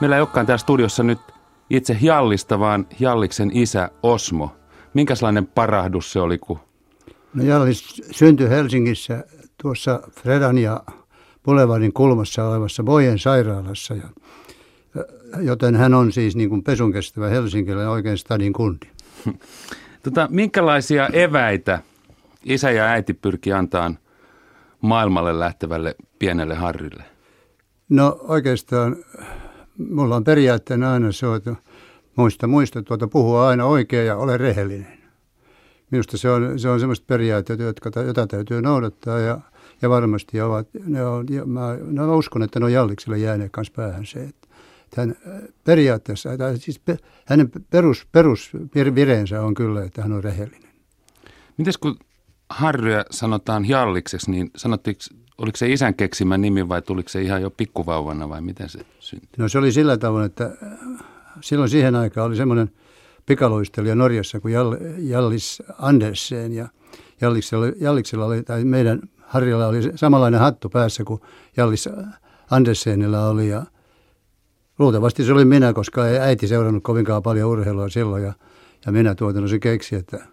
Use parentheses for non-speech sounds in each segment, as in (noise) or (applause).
Meillä ei olekaan täällä studiossa nyt itse Jallista, vaan Jalliksen isä Osmo. Minkälainen parahdus se oli, kun... No Jallis syntyi Helsingissä tuossa Fredan ja Boulevardin kulmassa olevassa Bojen sairaalassa. Ja, joten hän on siis niin kuin pesun kestävä Helsingille oikein stadin kundi. Tota, minkälaisia eväitä isä ja äiti pyrki antaan maailmalle lähtevälle pienelle Harrille? No oikeastaan mulla on periaatteena aina se, että muista, muista tuota, puhua aina oikein ja ole rehellinen. Minusta se on, se on semmoista periaatteita, jotka, jota täytyy noudattaa ja, ja varmasti ovat, ne on, ja mä, no mä uskon, että ne on Jallikselle jääneet kanssa päähän se, että hän periaatteessa, tai siis hänen perus, perusvireensä on kyllä, että hän on rehellinen. Mites kun Harryä sanotaan Jallikseksi, niin sanottiinko, oliko se isän keksimä nimi vai tuliko se ihan jo pikkuvauvana vai miten se syntyi? No se oli sillä tavoin, että silloin siihen aikaan oli semmoinen pikaluistelija Norjassa kuin Jallis Andersen ja Jalliksella, Jalliksella oli, tai meidän Harjalla oli samanlainen hattu päässä kuin Jallis Andersenilla oli ja luultavasti se oli minä, koska ei äiti seurannut kovinkaan paljon urheilua silloin ja, ja minä tuotana se keksi, että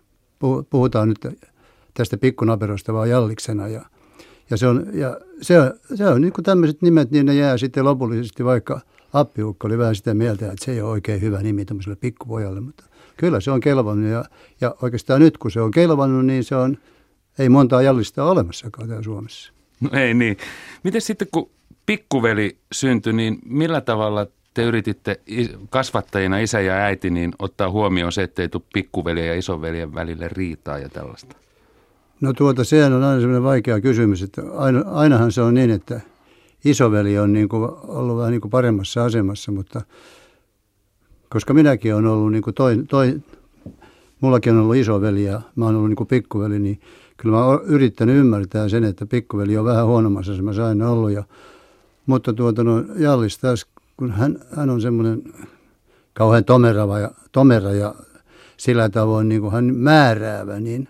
puhutaan nyt tästä pikkunaperosta vaan Jalliksena ja, ja se on, ja se, se on niin kuin tämmöiset nimet, niin ne jää sitten lopullisesti, vaikka appiukko oli vähän sitä mieltä, että se ei ole oikein hyvä nimi tämmöiselle pikkupojalle, mutta kyllä se on kelvannut ja, ja oikeastaan nyt kun se on kelvannut, niin se on, ei montaa jallista olemassakaan täällä Suomessa. No ei niin. Miten sitten kun pikkuveli syntyi, niin millä tavalla te yrititte kasvattajina, isä ja äiti, niin ottaa huomioon se, ettei tule pikkuveljen ja isoveljen välille riitaa ja tällaista? No tuota, sehän on aina sellainen vaikea kysymys, että aina, ainahan se on niin, että isoveli on niin kuin ollut vähän niin kuin paremmassa asemassa, mutta koska minäkin olen ollut niin kuin toi, toi, mullakin on ollut isoveli ja mä oon ollut niin kuin pikkuveli, niin kyllä mä oon yrittänyt ymmärtää sen, että pikkuveli on vähän huonommassa asemassa aina ollut. Ja, mutta tuota, no, Jallis taas, kun hän, hän on semmoinen kauhean tomerava ja, tomera ja sillä tavoin niin kuin hän määräävä, niin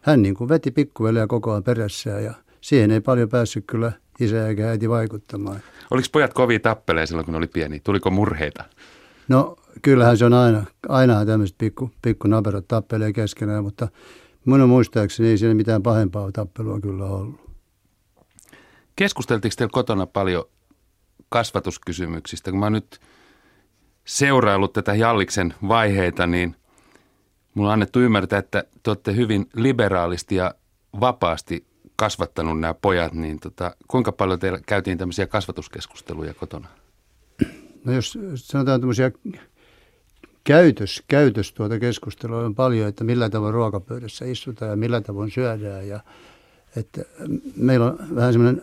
hän niin kuin veti pikkuveliä koko ajan perässään ja siihen ei paljon päässyt kyllä isä eikä äiti vaikuttamaan. Oliko pojat kovia tappeleja silloin, kun oli pieni? Tuliko murheita? No kyllähän se on aina, aina tämmöiset pikku, pikku naperot tappelee keskenään, mutta minun muistaakseni ei siellä mitään pahempaa tappelua kyllä ollut. Keskusteltiinko teillä kotona paljon kasvatuskysymyksistä? Kun mä nyt seuraillut tätä Jalliksen vaiheita, niin mulla on annettu ymmärtää, että te olette hyvin liberaalisti ja vapaasti kasvattanut nämä pojat, niin tota, kuinka paljon teillä käytiin tämmöisiä kasvatuskeskusteluja kotona? No jos sanotaan tämmöisiä käytös, käytös tuota keskustelua on paljon, että millä tavoin ruokapöydässä istutaan ja millä tavoin syödään. Ja, että meillä on vähän semmoinen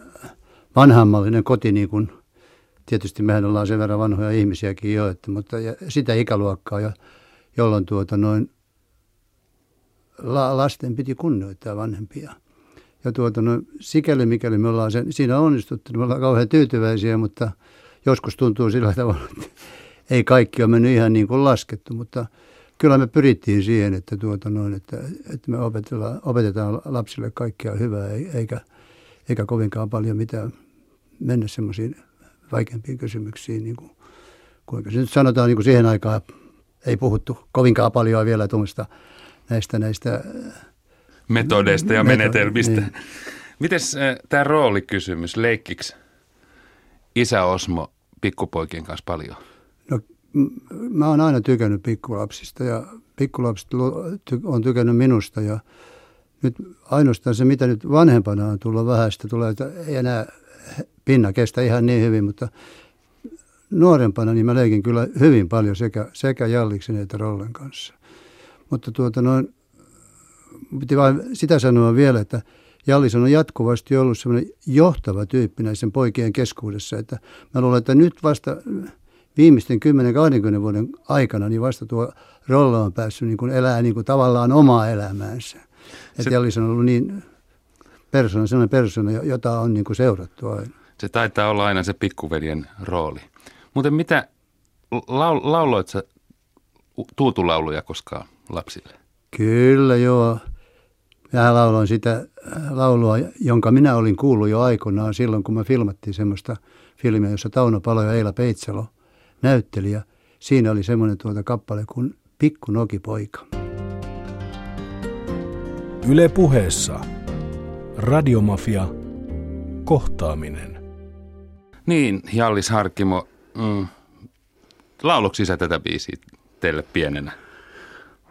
vanhanmallinen koti, niin kuin tietysti mehän ollaan sen verran vanhoja ihmisiäkin jo, että, mutta ja sitä ikäluokkaa, jo, jolloin tuota noin la, lasten piti kunnioittaa vanhempia. Ja tuota, no, sikäli mikäli me ollaan sen, siinä onnistuttu, me ollaan kauhean tyytyväisiä, mutta joskus tuntuu sillä tavalla, että ei kaikki ole mennyt ihan niin kuin laskettu, mutta kyllä me pyrittiin siihen, että, tuota noin, että, että me opetetaan lapsille kaikkea hyvää, eikä, eikä kovinkaan paljon mitään mennä semmoisiin vaikeampiin kysymyksiin, niin kuin, kuinka se nyt sanotaan, niin kuin siihen aikaan ei puhuttu kovinkaan paljon vielä tuommoista näistä, näistä metodeista ja menetelmistä. Niin. Miten äh, tämä roolikysymys, leikkiksi isä Osmo pikkupoikien kanssa paljon? No mä oon aina tykännyt pikkulapsista ja pikkulapset on tykännyt minusta ja nyt ainoastaan se, mitä nyt vanhempana on tullut vähäistä, tulee, että ei enää pinna kestä ihan niin hyvin, mutta nuorempana niin mä leikin kyllä hyvin paljon sekä, sekä Jalliksen että Rollen kanssa. Mutta tuota noin, piti vain sitä sanoa vielä, että Jallis on jatkuvasti ollut semmoinen johtava tyyppi näisen poikien keskuudessa, että mä luulen, että nyt vasta viimeisten 10-20 vuoden aikana, niin vasta tuo Rolla on päässyt niin kuin elää niin kuin tavallaan omaa elämäänsä. Että Jallis on ollut niin persona, sellainen persona, jota on niin kuin seurattu aina. Se taitaa olla aina se pikkuveljen rooli. Muuten mitä, laul, lauloit sä tuutulauluja koskaan lapsille? Kyllä joo. Mä lauloin sitä laulua, jonka minä olin kuullut jo aikoinaan silloin, kun me filmattiin semmoista filmiä, jossa Tauno Palo ja Eila Peitsalo näyttelijä. Siinä oli semmoinen tuota kappale kuin Pikku Nokipoika. Yle puheessa. Radiomafia. Kohtaaminen. Niin, Jallis Harkimo, mm, lauluksi sä tätä biisiä teille pienenä?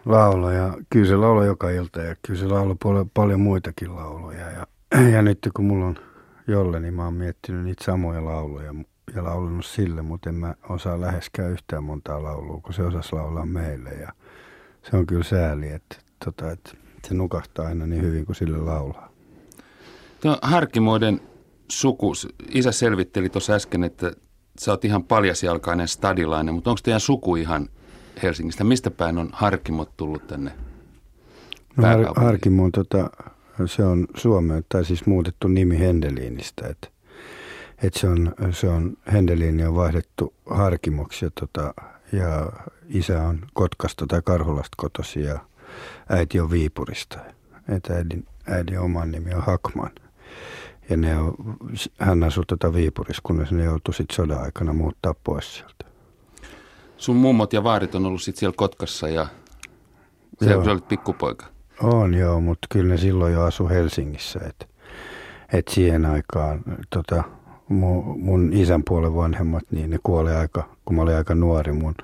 Lauloja, kyllä se laulo joka ilta ja kyllä se laulo paljon, paljon muitakin lauloja. Ja, (clears throat) ja nyt kun mulla on jolle, niin mä oon miettinyt niitä samoja lauluja ja laulanut sille, mutta en mä osaa läheskään yhtään montaa laulua, kun se osasi laulaa meille. Ja se on kyllä sääli, että, tota, että se nukahtaa aina niin hyvin kuin sille laulaa. Tuo Harkimoiden suku, isä selvitteli tuossa äsken, että sä oot ihan paljasjalkainen stadilainen, mutta onko teidän suku ihan Helsingistä? Mistä päin on Harkimot tullut tänne no, Har- Harkimo on, tota, se on Suomeen, tai siis muutettu nimi Hendeliinistä, että et se, on, se on, Hendeliini on vaihdettu Harkimoksi ja, tota, ja isä on Kotkasta tai Karhulasta kotosi ja äiti on Viipurista. Et äidin, äidin oman nimi on Hakman. Ja ne on, hän asui tuota Viipurissa, kunnes ne joutui sitten sodan aikana muuttaa pois sieltä. Sun mummot ja vaarit on ollut sitten siellä Kotkassa ja se, se olit pikkupoika. On joo, mutta kyllä ne silloin jo asu Helsingissä. Että et siihen aikaan tota, mun, mun isän puolen vanhemmat, niin ne kuoli aika, kun mä olin aika nuori, mun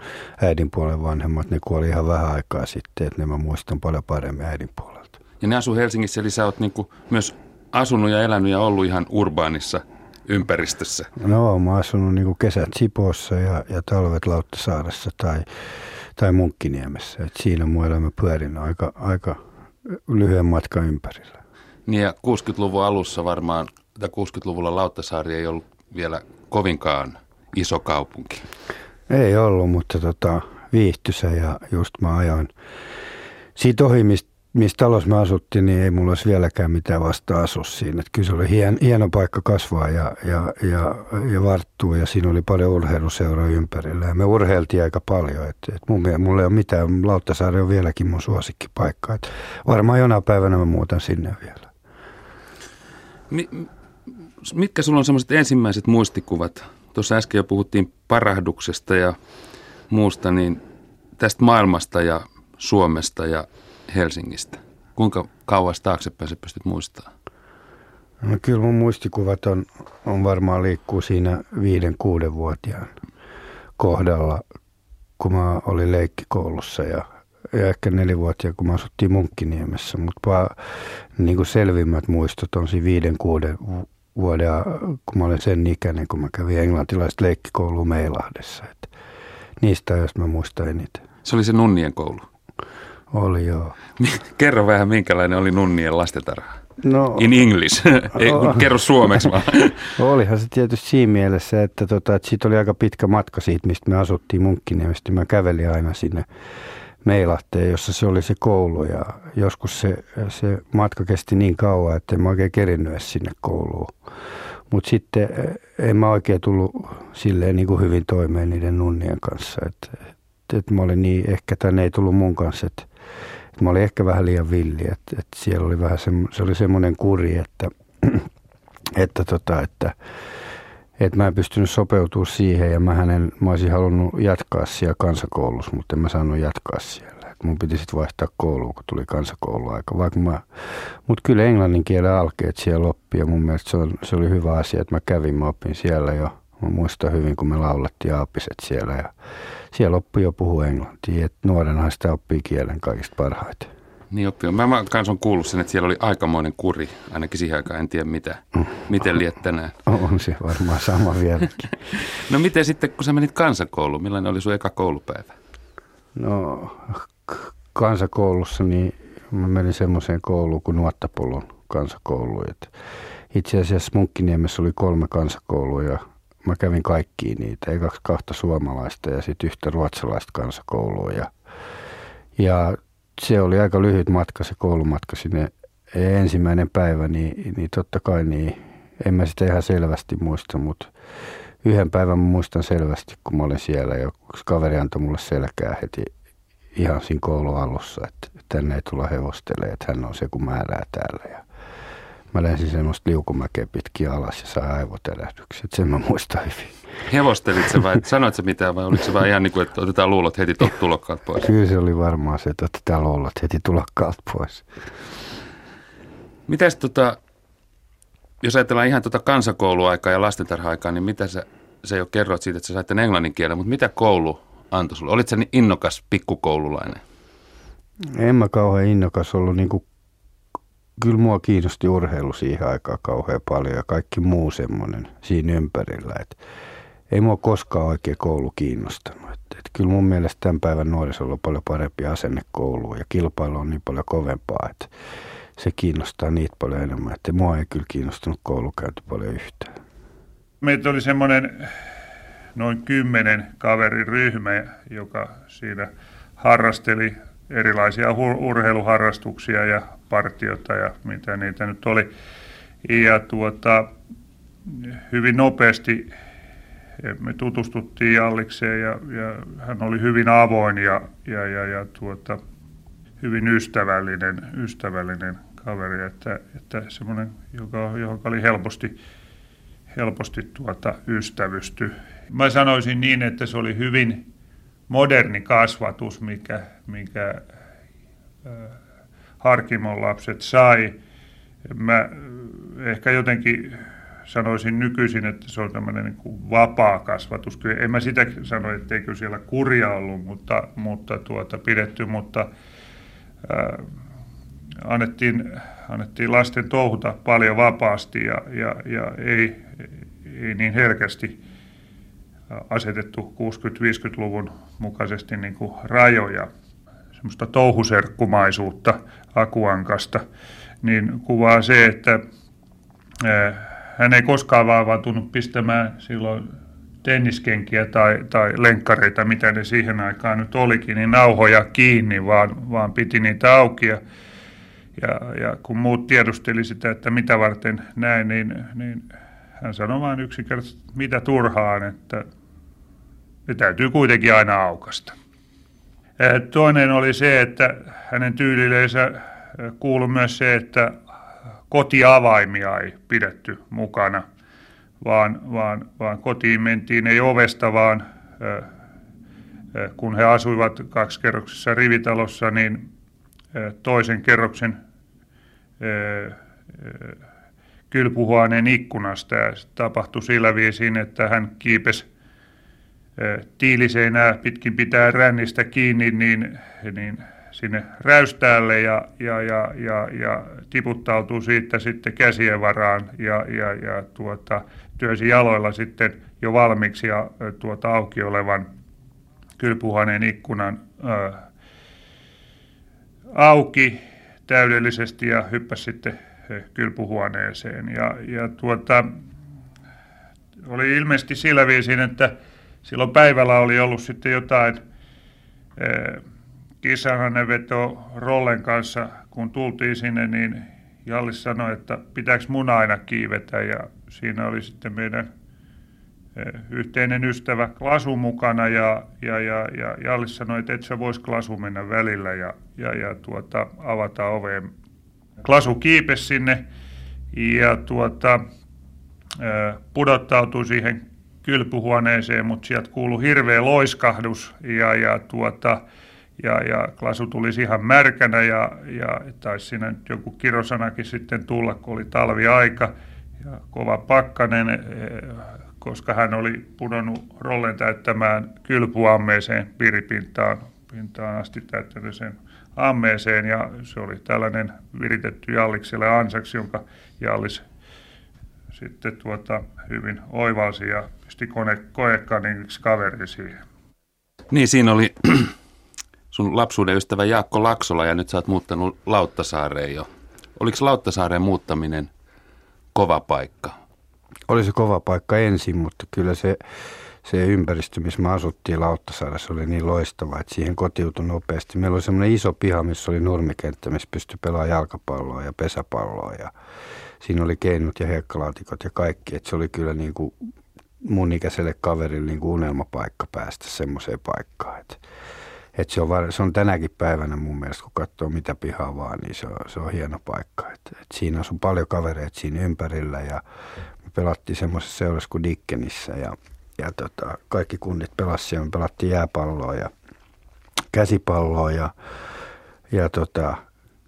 äidin puolen vanhemmat, ne kuoli ihan vähän aikaa sitten, että ne mä muistan paljon paremmin äidin puolelta. Ja ne asu Helsingissä, eli sä oot niinku myös asunut ja elänyt ja ollut ihan urbaanissa ympäristössä? No, mä oon asunut niin kesät Sipoossa ja, ja talvet Lauttasaaressa tai, tai Munkkiniemessä. Et siinä mun elämä pyörin aika, aika lyhyen matkan ympärillä. Niin ja 60-luvun alussa varmaan, tai 60-luvulla Lauttasaari ei ollut vielä kovinkaan iso kaupunki. Ei ollut, mutta tota, viihtysä ja just mä ajoin siitä ohi, mistä missä talossa me asuttiin, niin ei mulla olisi vieläkään mitään vasta asua siinä. Että kyllä se oli hien, hieno paikka kasvaa ja, ja, ja, ja varttua ja siinä oli paljon urheiluseuroja ympärillä. Ja me urheiltiin aika paljon. Että, että mun, mulla ei ole mitään, Lauttasaari on vieläkin mun suosikkipaikka. Että varmaan jonain päivänä mä muutan sinne vielä. Mi, mitkä sulla on semmoiset ensimmäiset muistikuvat? Tuossa äsken jo puhuttiin parahduksesta ja muusta, niin tästä maailmasta ja Suomesta ja Helsingistä? Kuinka kauas taaksepäin sä pystyt muistamaan? No kyllä mun muistikuvat on, on varmaan liikkuu siinä viiden, kuuden vuotiaan kohdalla, kun mä olin leikkikoulussa ja, ja ehkä nelivuotiaan, kun mä asuttiin Munkkiniemessä. Mutta niin kuin selvimmät muistot on siinä viiden, kuuden vuoden, kun mä olin sen ikäinen, kun mä kävin englantilaista leikkikoulua Meilahdessa. Et niistä jos mä muistan eniten. Se oli se nunnien koulu? Oli joo. (laughs) Kerro vähän, minkälainen oli nunnien lastentarha. No, In English. (laughs) Ei, kerro suomeksi vaan. (laughs) Olihan se tietysti siinä mielessä, että, tota, että siitä oli aika pitkä matka siitä, mistä me asuttiin Munkkiniemestä. Mä kävelin aina sinne Meilahteen, jossa se oli se koulu ja joskus se, se matka kesti niin kauan, että en mä oikein kerinnyt edes sinne kouluun. Mutta sitten eh, en mä oikein tullut silleen niin kuin hyvin toimeen niiden nunnien kanssa. Että et, et mä olin niin, ehkä tänne ei tullut mun kanssa, että mä olin ehkä vähän liian villi, että, että siellä oli vähän se, se oli semmoinen kuri, että, (clears throat) että, tota, että, että mä en pystynyt sopeutumaan siihen ja mä, hänen, mä olisin halunnut jatkaa siellä kansakoulussa, mutta en mä saanut jatkaa siellä. Et mun piti sitten vaihtaa kouluun, kun tuli kansakouluaika. Vaikka mä, mutta kyllä englannin kielen alkeet siellä oppi ja mun mielestä se, on, se oli hyvä asia, että mä kävin, mä opin siellä jo. Mä muistan hyvin, kun me laulettiin aapiset siellä ja siellä oppii jo puhua englantia, että nuorena sitä oppii kielen kaikista parhaiten. Niin oppii. Mä, mä kans on kuullut sen, että siellä oli aikamoinen kuri, ainakin siihen aikaan, en tiedä mitä. Mm. Miten liet tänään? (laughs) On se varmaan sama vieläkin. (laughs) no miten sitten, kun sä menit kansakouluun, millainen oli sun eka koulupäivä? No kansakoulussa, niin mä menin semmoiseen kouluun kuin Nuottapolun kansakoulu. itse asiassa Munkkiniemessä oli kolme kansakoulua ja mä kävin kaikkiin niitä, ekaksi kahta suomalaista ja sitten yhtä ruotsalaista kansakoulua. Ja, ja se oli aika lyhyt matka, se koulumatka sinne ensimmäinen päivä, niin, niin totta kai niin, en mä sitä ihan selvästi muista, mutta yhden päivän mä muistan selvästi, kun mä olin siellä ja kaveri antoi mulle selkää heti ihan siinä koulun alussa, että tänne ei tulla hevostelemaan, että hän on se, kun määrää täällä. Ja Mä lensin semmoista liukumäkeä pitkin alas ja sai aivoterähdyksen. Sen mä muistan hyvin. Hevostelit se vai (laughs) sanoit se mitään vai oliko se vaan ihan niin kuin, että otetaan luulot heti tulokkaat pois? Kyllä se oli varmaan se, että otetaan luulot heti tulokkaat pois. Mitäs tota, jos ajatellaan ihan tuota kansakouluaikaa ja lastentarha-aikaa, niin mitä sä, sä jo kerroit siitä, että sä sait englannin kielen, mutta mitä koulu antoi sulle? Olit sä niin innokas pikkukoululainen? En mä kauhean innokas ollut. Niin kuin, kyllä mua kiinnosti urheilu siihen aikaan kauhean paljon ja kaikki muu semmoinen siinä ympärillä. Et ei mua koskaan oikein koulu kiinnostanut. Et, et kyllä mun mielestä tämän päivän nuorisolla on paljon parempi asenne kouluun ja kilpailu on niin paljon kovempaa, että se kiinnostaa niitä paljon enemmän. Että mua ei kyllä kiinnostunut koulukäynti paljon yhtään. Meitä oli semmoinen noin kymmenen kaverin ryhmä, joka siinä harrasteli erilaisia urheiluharrastuksia ja partiota ja mitä niitä nyt oli. Ja tuota, hyvin nopeasti me tutustuttiin Jallikseen ja, ja hän oli hyvin avoin ja, ja, ja, ja tuota, hyvin ystävällinen, ystävällinen kaveri, että, että semmoinen, joka, joka oli helposti, helposti tuota, ystävysty. Mä sanoisin niin, että se oli hyvin moderni kasvatus, mikä, mikä äh, Harkimon lapset sai. Mä ehkä jotenkin sanoisin nykyisin, että se on tämmöinen niin kuin vapaa kasvatus. Kyllä en mä sitä sano, etteikö siellä kurja ollut, mutta, mutta tuota, pidetty, mutta äh, annettiin, annettiin lasten touhuta paljon vapaasti ja, ja, ja ei, ei niin herkästi asetettu 60-50-luvun mukaisesti niin kuin rajoja, semmoista touhuserkkumaisuutta akuankasta, niin kuvaa se, että hän ei koskaan tunnu pistämään silloin tenniskenkiä tai, tai lenkkareita, mitä ne siihen aikaan nyt olikin, niin nauhoja kiinni, vaan, vaan piti niitä auki. Ja, ja, ja kun muut tiedusteli sitä, että mitä varten näin, niin, niin hän sanoi vain yksinkertaisesti, mitä turhaan, että ne täytyy kuitenkin aina aukasta. Toinen oli se, että hänen tyylilleensä kuului myös se, että kotiavaimia ei pidetty mukana, vaan, vaan, vaan kotiin mentiin ei ovesta, vaan kun he asuivat kaksikerroksessa rivitalossa, niin toisen kerroksen kylpuhuoneen ikkunasta. Ja se tapahtui sillä viisiin, että hän kiipesi tiiliseinää pitkin pitää rännistä kiinni, niin, niin sinne räystäälle ja, ja, ja, ja, ja tiputtautuu siitä sitten käsien varaan ja, ja, ja tuota, työsi jaloilla sitten jo valmiiksi ja tuota, auki olevan kylpuhaneen ikkunan ää, auki täydellisesti ja hyppäsi sitten kylpuhuoneeseen. Ja, ja tuota, oli ilmeisesti sillä viisin, että silloin päivällä oli ollut sitten jotain kisanainen veto Rollen kanssa, kun tultiin sinne, niin Jallis sanoi, että pitääkö mun aina kiivetä. Ja siinä oli sitten meidän yhteinen ystävä Klasu mukana. Ja, ja, ja, ja Jallis sanoi, että et sä vois Klasu mennä välillä ja, ja, ja tuota, avata oveen. Klasu kiipesi sinne ja tuota, pudottautui siihen kylpyhuoneeseen, mutta sieltä kuului hirveä loiskahdus ja, ja, tuota, ja, ja Klasu tuli ihan märkänä ja, ja taisi siinä nyt joku kirosanakin sitten tulla, kun oli talviaika ja kova pakkanen, eh, koska hän oli pudonnut rollen täyttämään kylpuammeeseen piripintaan pintaan asti täyttänyt sen ammeeseen ja se oli tällainen viritetty Jallikselle ansaksi, jonka Jallis sitten tuota, hyvin oivalsi ja pisti kone, koekaningiksi kaveri siihen. Niin, siinä oli (clears throat) sun lapsuuden ystävä Jaakko Laksola ja nyt sä oot muuttanut Lauttasaareen jo. Oliko Lauttasaareen muuttaminen kova paikka? Oli se kova paikka ensin, mutta kyllä se, se ympäristö, missä me asuttiin Lauttasaaressa, oli niin loistava, että siihen kotiutui nopeasti. Meillä oli semmoinen iso piha, missä oli nurmikenttä, missä pystyi pelaamaan jalkapalloa ja pesäpalloa ja siinä oli keinot ja hekkalaatikot ja kaikki. Että se oli kyllä niin kuin mun ikäiselle kaverille niin kuin unelmapaikka päästä semmoiseen paikkaan. Että et se, on var, se on tänäkin päivänä mun mielestä, kun katsoo mitä pihaa vaan, niin se on, se on hieno paikka. Et, et siinä on paljon kavereita siinä ympärillä ja me pelattiin semmoisessa seurassa kuin Dickenissä ja, ja tota, kaikki kunnit pelasivat. Me pelattiin jääpalloa ja käsipalloa ja, ja tota,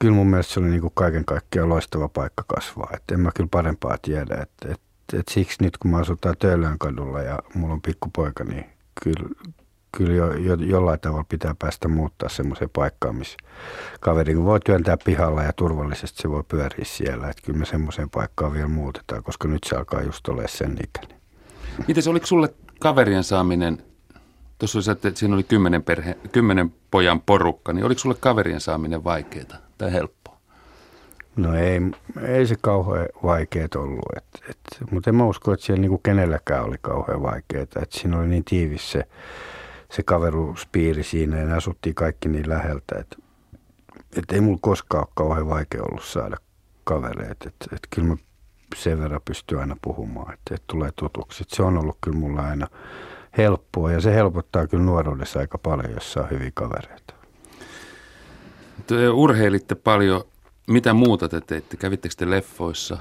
kyllä mun mielestä se oli niin kuin kaiken kaikkiaan loistava paikka kasvaa. Et en mä kyllä parempaa tiedä. Et, et, et siksi nyt kun mä asutaan Töölön kadulla ja mulla on pikkupoika, niin kyllä, kyllä jo, jo, jollain tavalla pitää päästä muuttaa semmoiseen paikkaan, missä kaveri voi työntää pihalla ja turvallisesti se voi pyöriä siellä. Että kyllä me semmoiseen paikkaan vielä muutetaan, koska nyt se alkaa just olla sen ikäinen. Miten se, oliko sulle kaverien saaminen, tuossa oli että siinä oli kymmenen, perhe, kymmenen pojan porukka, niin oliko sulle kaverien saaminen vaikeaa tai helppoa? No ei, ei se kauhean vaikeet ollut, et, et, mutta en mä usko, että siellä niinku kenelläkään oli kauhean vaikeaa. Että siinä oli niin tiivis se, se kaveruuspiiri siinä ja ne asuttiin kaikki niin läheltä, että et ei mulla koskaan ole kauhean vaikea ollut saada kavereita. Että et kyllä mä sen verran pystyy aina puhumaan, että et tulee tutuksi. Et se on ollut kyllä mulla aina helppoa ja se helpottaa kyllä nuoruudessa aika paljon, jos saa hyviä kavereita. Te urheilitte paljon. Mitä muuta te teitte? Kävittekö te leffoissa?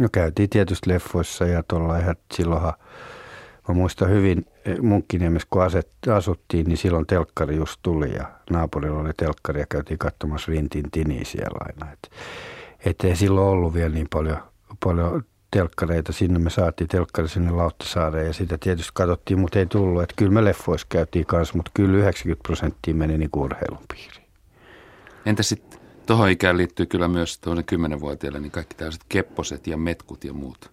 No käytiin tietysti leffoissa ja tuolla ihan silloinhan, mä muistan hyvin eh, Munkkiniemessä kun aset, asuttiin, niin silloin telkkari just tuli ja naapurilla oli telkkari ja käytiin katsomassa Rintin Tiniä siellä aina. Et, et ei silloin ollut vielä niin paljon, paljon telkkareita. Sinne me saatiin telkkari sinne Lauttasaareen ja sitä tietysti katsottiin, mutta ei tullut. Että kyllä me leffoissa käytiin kanssa, mutta kyllä 90 prosenttia meni niin urheilun piiriin. Entä sitten tuohon ikään liittyy kyllä myös tuonne kymmenenvuotiaille niin kaikki tällaiset kepposet ja metkut ja muut.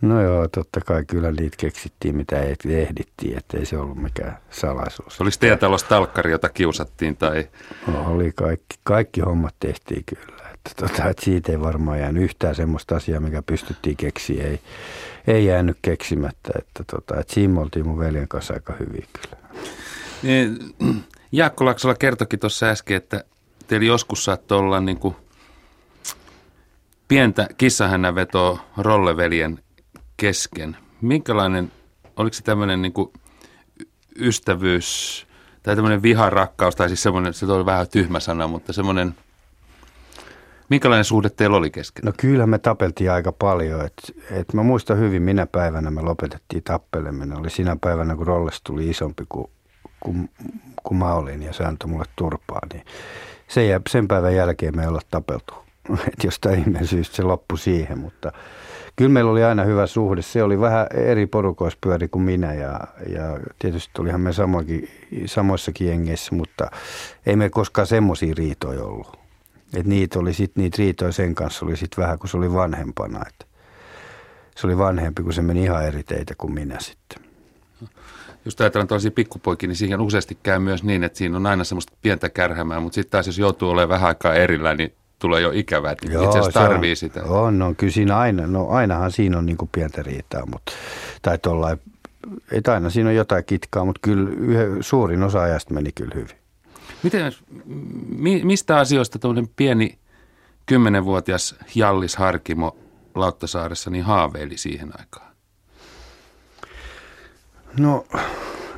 No joo, totta kai kyllä niitä keksittiin, mitä ei ehdittiin, ettei se ollut mikään salaisuus. Oliko teidän talossa talkkari, jota kiusattiin? Tai... No, oli kaikki, kaikki hommat tehtiin kyllä. Että, tota, että siitä ei varmaan jäänyt yhtään semmoista asiaa, mikä pystyttiin keksiä. Ei, ei jäänyt keksimättä. Että, tota, että siinä oltiin mun veljen kanssa aika hyvin kyllä. Niin, Jaakko Laksola kertokin tuossa äsken, että teillä joskus saattoi olla niin kuin pientä kissahännänvetoa rolleveljen kesken. Minkälainen, oliko se tämmöinen niin kuin ystävyys tai tämmöinen viharakkaus, tai siis semmoinen, se oli vähän tyhmä sana, mutta semmoinen, minkälainen suhde teillä oli kesken? No kyllä me tapeltiin aika paljon. Et, et mä muistan hyvin, minä päivänä me lopetettiin tappeleminen. Oli sinä päivänä, kun Rolles tuli isompi kuin, kuin, kuin mä olin ja se antoi mulle turpaa. Niin sen, sen päivän jälkeen me ei olla tapeltu. (laughs) Et jostain ihmeen syystä se loppui siihen, mutta kyllä meillä oli aina hyvä suhde. Se oli vähän eri porukoispyöri kuin minä ja, ja tietysti tulihan me samoinkin, samoissakin jengeissä, mutta ei me koskaan semmoisia riitoja ollut. Et niitä oli sit, niitä riitoja sen kanssa oli sitten vähän, kun se oli vanhempana. Et se oli vanhempi, kun se meni ihan eri teitä kuin minä sitten. Just ajatellaan tällaisia pikkupoikia, niin siihen useasti käy myös niin, että siinä on aina semmoista pientä kärhämää, mutta sitten taas jos joutuu olemaan vähän aikaa erillään, niin tulee jo ikävää, että Joo, itse asiassa tarvii on, sitä. On, no kyllä siinä aina, no ainahan siinä on niin kuin pientä riitaa, mutta, tai tollain, ei aina siinä on jotain kitkaa, mutta kyllä yhä, suurin osa ajasta meni kyllä hyvin. Miten, mi, mistä asioista tuollainen pieni kymmenenvuotias Jallis Harkimo Lauttasaaressa niin haaveili siihen aikaan? No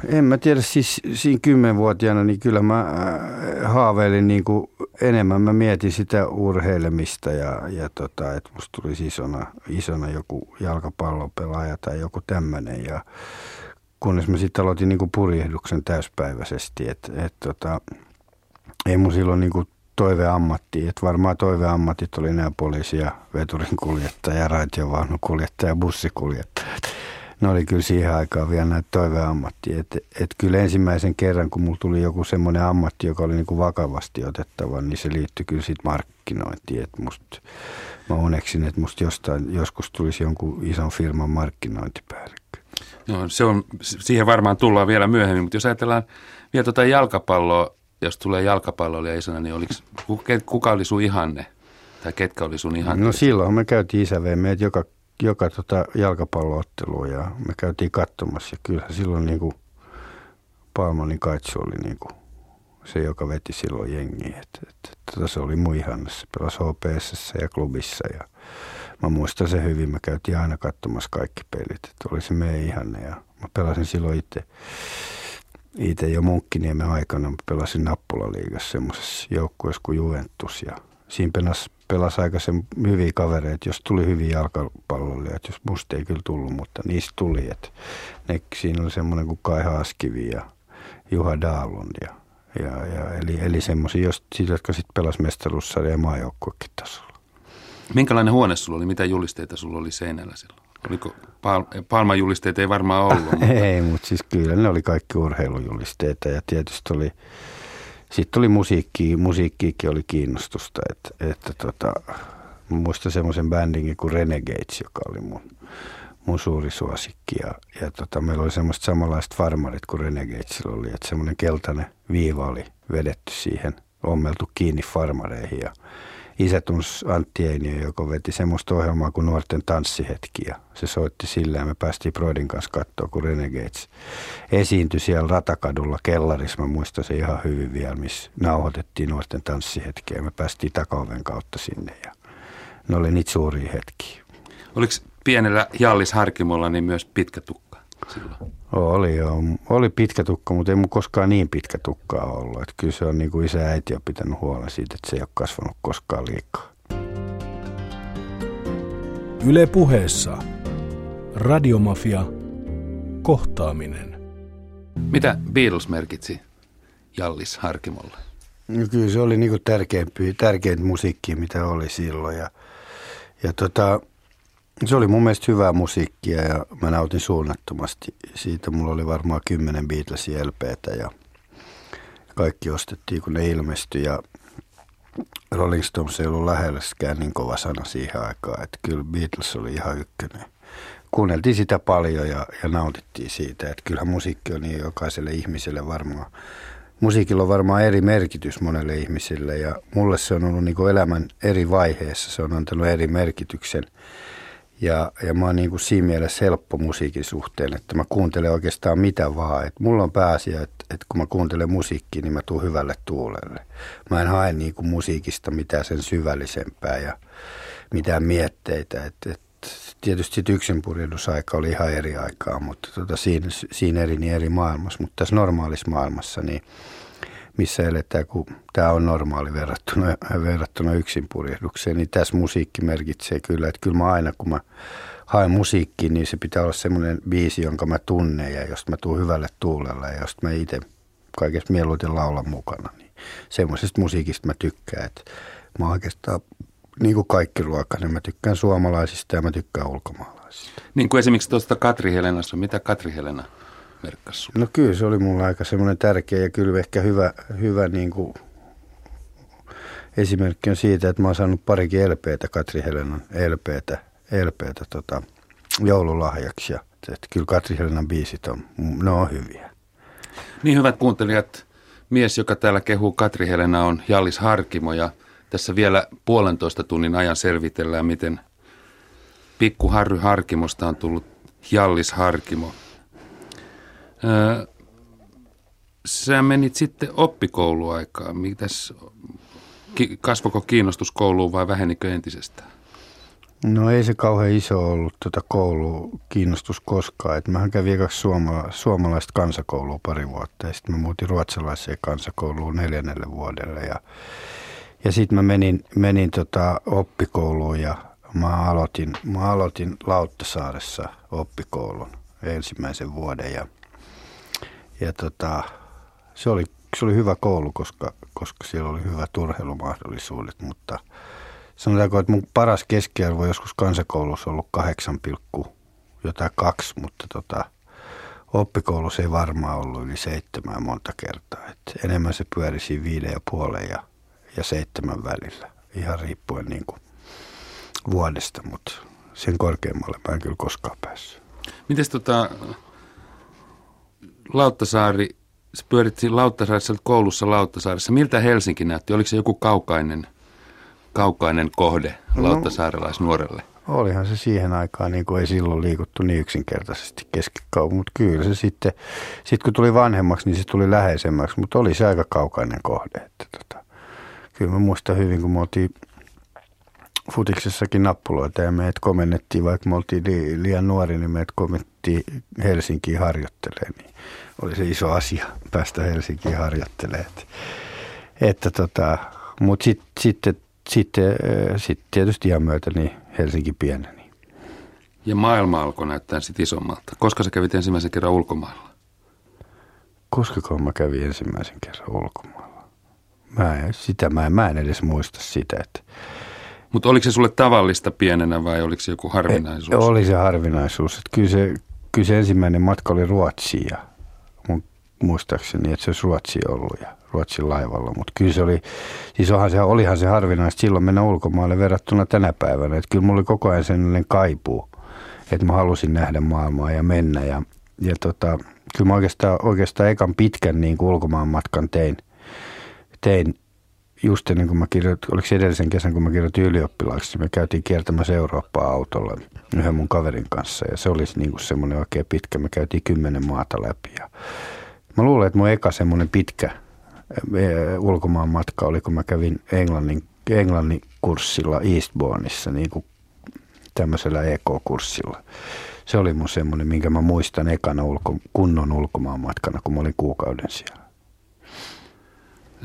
en mä tiedä, siis siinä kymmenvuotiaana, niin kyllä mä äh, haaveilin niin kuin enemmän. Mä mietin sitä urheilemista ja, ja tota, että musta tulisi isona, isona joku jalkapallopelaaja tai joku tämmöinen. Ja kunnes mä sitten aloitin niin kuin purjehduksen täyspäiväisesti, että et, tota, ei mun silloin niin kuin toiveammatti, että varmaan toiveammatit oli nämä poliisi ja veturin kuljettaja, raitiovaunun kuljettaja, bussikuljettaja ne oli kyllä siihen aikaan vielä näitä toiveammattia. Että et kyllä ensimmäisen kerran, kun mulla tuli joku semmoinen ammatti, joka oli niin kuin vakavasti otettava, niin se liittyi kyllä sitten markkinointiin. Että musta, mä uneksin, että musta jostain, joskus tulisi jonkun ison firman markkinointipäällikkö. No, se on, siihen varmaan tullaan vielä myöhemmin, mutta jos ajatellaan vielä tuota jalkapalloa, jos tulee jalkapalloilija isona, niin oliks, kuka oli sun ihanne? Tai ketkä oli sun ihanne? No silloin me käytiin isäveemme, joka joka tota jalkapalloottelua ja me käytiin katsomassa ja kyllähän silloin niin kuin Palmanin Kaitsu oli niin kuin se, joka veti silloin jengiä. Et, et, et, tota se oli mun ihanne. Se pelasi HPS ja klubissa ja mä muistan se hyvin. Mä käytiin aina katsomassa kaikki pelit. Et oli se meidän ihanne ja mä pelasin silloin itse itse jo Munkkiniemen aikana. Mä pelasin Nappula-liigassa semmoisessa joukkueessa kuin Juventus ja siinä pelasi, pelasi aika sen hyviä kavereita, jos tuli hyviä jalkapalloilijoita, jos musta ei kyllä tullut, mutta niistä tuli. Että ne, siinä oli semmoinen kuin Kai Haaskivi ja Juha Daalund ja, ja, ja eli, eli semmoisia, jotka sitten pelasi mestaruussarja ja maajoukkuekin tasolla. Minkälainen huone sulla oli? Mitä julisteita sulla oli seinällä silloin? Oliko pal- palmajulisteita ei varmaan ollut? (laughs) mutta... ei, mutta siis kyllä ne oli kaikki urheilujulisteita ja tietysti oli, sitten oli musiikki, musiikkiikin oli kiinnostusta, että, että tota, muistan semmoisen bändin kuin Renegades, joka oli mun, mun suuri suosikki. Ja, ja tota, meillä oli semmoiset samanlaiset farmarit kuin Renegadesilla oli, että semmoinen keltainen viiva oli vedetty siihen, ommeltu kiinni farmareihin ja isä tunsi Antti Einio, joka veti semmoista ohjelmaa kuin Nuorten tanssihetki ja se soitti sillä ja me päästiin Broidin kanssa katsoa, kun Renegades esiintyi siellä Ratakadulla kellarissa. Mä muistan se ihan hyvin vielä, missä nauhoitettiin Nuorten tanssihetkiä me päästiin takaoven kautta sinne ja ne oli niitä suuria hetkiä. Oliko pienellä Jallis Harkimolla niin myös pitkä tukka silloin? Oli joo. Oli pitkä tukka, mutta ei mun koskaan niin pitkä tukkaa ollut. Että kyllä se on niin kuin isä ja äiti on pitänyt huolen siitä, että se ei ole kasvanut koskaan liikaa. Yle puheessa. Radiomafia. Kohtaaminen. Mitä Beatles merkitsi Jallis Harkimolle? No kyllä se oli niin tärkeintä musiikkia, mitä oli silloin. Ja, ja tota, se oli mun mielestä hyvää musiikkia ja mä nautin suunnattomasti. Siitä mulla oli varmaan kymmenen Beatlesin LPtä ja kaikki ostettiin kun ne ilmestyi ja Rolling Stones ei ollut lähellekään niin kova sana siihen aikaan, että kyllä Beatles oli ihan ykkönen. Kuunneltiin sitä paljon ja, ja nautittiin siitä, että kyllähän musiikki on niin jokaiselle ihmiselle varmaan. Musiikilla on varmaan eri merkitys monelle ihmiselle ja mulle se on ollut niin elämän eri vaiheessa, se on antanut eri merkityksen – ja, ja mä oon niin kuin siinä mielessä helppo musiikin suhteen, että mä kuuntelen oikeastaan mitä vaan. Et mulla on pääasia, että, että kun mä kuuntelen musiikkia, niin mä tuun hyvälle tuulelle. Mä en hae niin kuin musiikista mitään sen syvällisempää ja mitään mietteitä. Et, et, tietysti sit yksinpurjehdusaika oli ihan eri aikaa, mutta tota, siinä, siinä eri, niin eri maailmassa. Mutta tässä normaalissa maailmassa, niin – missä eletään, kun tämä on normaali verrattuna, verrattuna yksinpurjehdukseen, niin tässä musiikki merkitsee kyllä, että kyllä mä aina kun mä haen musiikkiin, niin se pitää olla semmoinen biisi, jonka mä tunnen ja josta mä tuun hyvälle tuulelle ja josta mä itse kaikesta mieluiten laulan mukana. Niin semmoisesta musiikista mä tykkään, että mä oikeastaan niin kuin kaikki ruoka, niin mä tykkään suomalaisista ja mä tykkään ulkomaalaisista. Niin kuin esimerkiksi tuosta Katri Helenassa, mitä Katri Helena merkkasi No kyllä se oli mulla aika semmoinen tärkeä ja kyllä ehkä hyvä, hyvä niin kuin esimerkki on siitä, että mä oon saanut parikin LPtä, Katri Helenan LPtä, LPtä tota, joululahjaksi. Ja, että kyllä Katri Helenan biisit on, ne on hyviä. Niin hyvät kuuntelijat, mies, joka täällä kehuu Katri Helena on Jallis Harkimo ja tässä vielä puolentoista tunnin ajan selvitellään, miten pikku Harry Harkimosta on tullut Jallis Harkimo – sä menit sitten oppikouluaikaan. Mitäs, kasvoko kiinnostus kouluun vai vähenikö entisestään? No ei se kauhean iso ollut tuota koulu kiinnostus koskaan. Et mähän kävin kaksi suomala, suomalaista kansakoulua pari vuotta ja sitten mä muutin ruotsalaiseen kansakouluun neljännelle vuodelle. Ja, ja sitten mä menin, menin tota oppikouluun ja mä aloitin, mä aloitin Lauttasaaressa oppikoulun ensimmäisen vuoden ja – ja tota, se, oli, se oli hyvä koulu, koska, koska siellä oli hyvät urheilumahdollisuudet, mutta sanotaanko, että mun paras keskiarvo joskus kansakoulussa on ollut 8, jotain kaksi, mutta tota, oppikoulussa ei varmaan ollut yli seitsemän monta kertaa. Et enemmän se pyöri siinä viiden ja puolen ja, ja seitsemän välillä, ihan riippuen niin kuin vuodesta, mutta sen korkeammalle mä en kyllä koskaan päässyt. Miten tota, Lauttasaari, sä pyörit Lauttasaaressa koulussa Lauttasaaressa. Miltä Helsinki näytti? Oliko se joku kaukainen, kaukainen kohde no, lauttasaarelaisnuorelle? Olihan se siihen aikaan, niin kuin ei silloin liikuttu niin yksinkertaisesti keskikaupunki, mutta kyllä se sitten, sit kun tuli vanhemmaksi, niin se tuli läheisemmäksi, mutta oli se aika kaukainen kohde. Että tota, kyllä mä muistan hyvin, kun me oltiin futiksessakin nappuloita ja meidät komennettiin, vaikka me oltiin li, liian nuori, niin meidät komennettiin Helsinkiin harjoittelemaan. Niin oli se iso asia päästä Helsinkiin harjoittelemaan. Että, että tota, mutta sit, sitten sitten sit tietysti ihan myötä niin Helsinki pieneni. Ja maailma alkoi näyttää sitten isommalta. Koska sä kävit ensimmäisen kerran ulkomailla? Koska mä kävin ensimmäisen kerran ulkomailla? Mä en, sitä mä en, mä en edes muista sitä, että mutta oliko se sulle tavallista pienenä vai oliko se joku harvinaisuus? E, oli se harvinaisuus. Että kyllä, se, kyllä se ensimmäinen matka oli Ruotsiin ja muistaakseni, että se olisi Ruotsi ollut ja Ruotsin laivalla. Mutta kyllä se oli, siis onhan se, olihan se harvinaista silloin mennä ulkomaille verrattuna tänä päivänä. Että kyllä mulla oli koko ajan sellainen kaipuu, että mä halusin nähdä maailmaa ja mennä. Ja, ja tota, kyllä mä oikeastaan, oikeastaan ekan pitkän niin ulkomaan matkan tein, tein just ennen kuin mä kirjoitin, oliko se edellisen kesän, kun mä kirjoitin ylioppilaaksi, me käytiin kiertämässä Eurooppaa autolla yhden mun kaverin kanssa ja se olisi niin kuin semmoinen oikein pitkä, me käytiin kymmenen maata läpi ja mä luulen, että mun eka semmoinen pitkä e, ulkomaan matka oli, kun mä kävin Englannin, Englannin kurssilla Eastbourneissa, niin kuin tämmöisellä EK-kurssilla. Se oli mun semmoinen, minkä mä muistan ekana ulko, kunnon ulkomaan matkana, kun mä olin kuukauden siellä.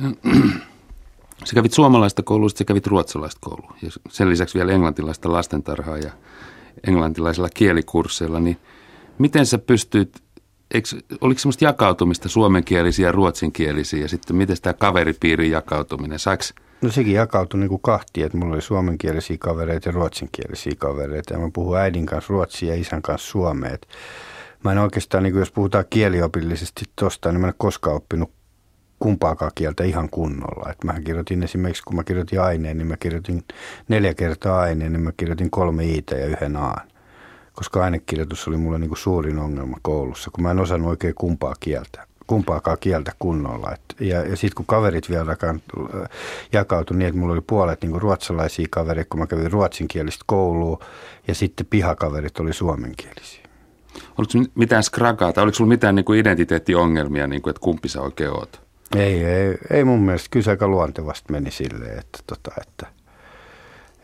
(clears throat) Sä kävit suomalaista koulua, sä kävit ruotsalaista koulua ja sen lisäksi vielä englantilaista lastentarhaa ja englantilaisilla kielikursseilla, niin miten sä pystyt, eikö, oliko semmoista jakautumista suomenkielisiä ja ruotsinkielisiä ja sitten miten tämä kaveripiirin jakautuminen, saaks No sekin jakautui niin kuin kahtiin, että mulla oli suomenkielisiä kavereita ja ruotsinkielisiä kavereita ja mä puhun äidin kanssa ruotsia ja isän kanssa suomea. Mä en oikeastaan, niin kuin jos puhutaan kieliopillisesti tosta, niin mä en koskaan oppinut kumpaakaan kieltä ihan kunnolla. Et mähän kirjoitin esimerkiksi, kun mä kirjoitin aineen, niin mä kirjoitin neljä kertaa aineen, niin mä kirjoitin kolme iitä ja yhden aan. Koska ainekirjoitus oli mulle niinku suurin ongelma koulussa, kun mä en osannut oikein kumpaa kieltä kumpaakaan kieltä kunnolla. Et, ja ja sitten kun kaverit vielä jakautui niin, että mulla oli puolet niin ruotsalaisia kavereita, kun mä kävin ruotsinkielistä koulua, ja sitten pihakaverit oli suomenkielisiä. Oliko mitään skragaa tai oliko sulla mitään niin kuin identiteettiongelmia, niin kuin, että kumpi sä oikein oot? Ei, ei, ei mun mielestä. Kyllä se aika luontevasti meni silleen, että, tota, että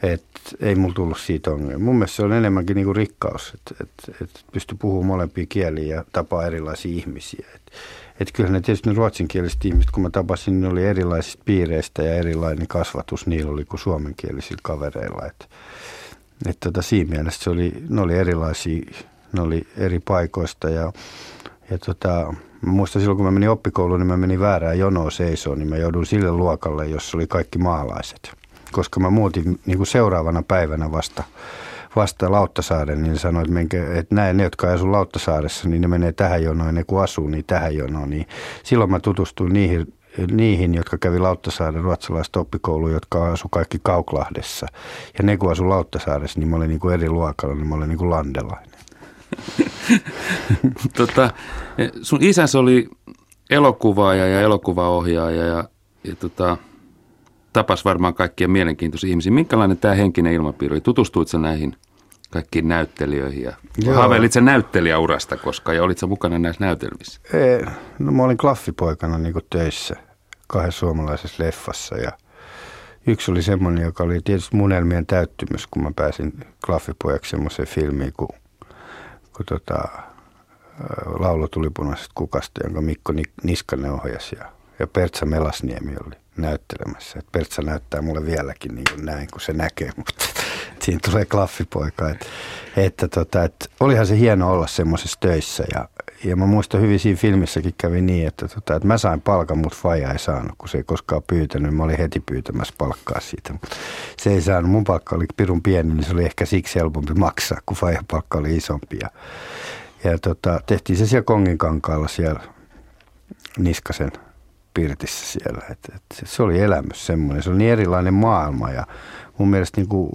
et, ei mulla tullut siitä ongelmia. Mun mielestä se on enemmänkin niinku rikkaus, että et, et pysty puhumaan molempia kieliä ja tapaa erilaisia ihmisiä. Et, et kyllähän ne tietysti ne ruotsinkieliset ihmiset, kun mä tapasin, ne oli erilaisista piireistä ja erilainen kasvatus niillä oli kuin suomenkielisillä kavereilla. Et, et tota, siinä mielessä se oli, ne oli erilaisia, ne oli eri paikoista ja, ja tota, Mä muistan silloin, kun mä menin oppikouluun, niin mä menin väärään jonoon seisoon, niin mä joudun sille luokalle, jossa oli kaikki maalaiset. Koska mä muutin niin kuin seuraavana päivänä vasta, vasta Lauttasaaren, niin sanoin, että, menkä, että näin ne, jotka asu Lauttasaaressa, niin ne menee tähän jonoon, ne kun asuu, niin tähän jonoon. Niin silloin mä tutustuin niihin, niihin, jotka kävi Lauttasaaren ruotsalaista oppikoulua, jotka asu kaikki Kauklahdessa. Ja ne kun asu Lauttasaaressa, niin mä olin niin kuin eri luokalla, niin mä olin niin kuin landelainen. (laughs) tota, sun isäs oli elokuvaaja ja elokuvaohjaaja ja, ja tota, tapas varmaan kaikkia mielenkiintoisia ihmisiä. Minkälainen tämä henkinen ilmapiiri oli? Tutustuit sä näihin kaikkiin näyttelijöihin ja haaveilit sä näyttelijäurasta koska ja olit sä mukana näissä näytelmissä? Ei, no mä olin klaffipoikana niin töissä kahdessa suomalaisessa leffassa ja yksi oli semmoinen, joka oli tietysti munelmien täyttymys, kun mä pääsin klaffipojaksi semmoiseen filmiin kuin kun tota, laulu tuli punaisesta kukasta, jonka Mikko Niskanen ohjasi ja, ja Pertsa Melasniemi oli näyttelemässä. Et Pertsa näyttää mulle vieläkin niin kuin näin, kun se näkee, (laughs) mutta siinä tulee klaffipoika. Et, että tota, et, olihan se hieno olla semmoisessa töissä ja, ja mä muistan hyvin siinä filmissäkin kävi niin, että, tota, että mä sain palkan, mutta Faija ei saanut, kun se ei koskaan pyytänyt. Mä olin heti pyytämässä palkkaa siitä, mutta se ei saanut. Mun palkka oli pirun pieni, niin se oli ehkä siksi helpompi maksaa, kun Faija palkka oli isompi. Ja, ja tota, tehtiin se siellä Kongin kankaalla siellä Niskasen pirtissä siellä. Et, et se oli elämys semmoinen, se oli niin erilainen maailma ja mun mielestä niin kuin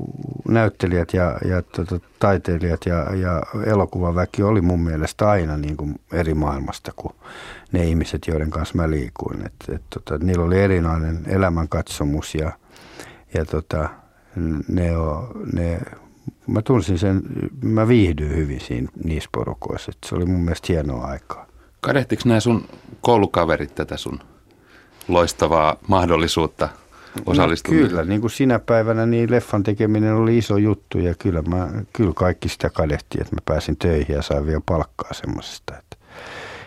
näyttelijät ja, ja tota, taiteilijat ja, ja elokuvaväki oli mun mielestä aina niin kuin eri maailmasta kuin ne ihmiset, joiden kanssa mä liikuin. Et, et, tota, niillä oli erinomainen elämänkatsomus ja, ja tota, ne, ne, mä tunsin sen, mä viihdyin hyvin siinä niissä porukoissa. Et se oli mun mielestä hienoa aikaa. Kadehtiko nämä sun koulukaverit tätä sun loistavaa mahdollisuutta osallistua. No, kyllä, niin kuin sinä päivänä niin leffan tekeminen oli iso juttu ja kyllä, mä, kyllä kaikki sitä kadehti, että mä pääsin töihin ja sain vielä palkkaa semmoisesta. Että,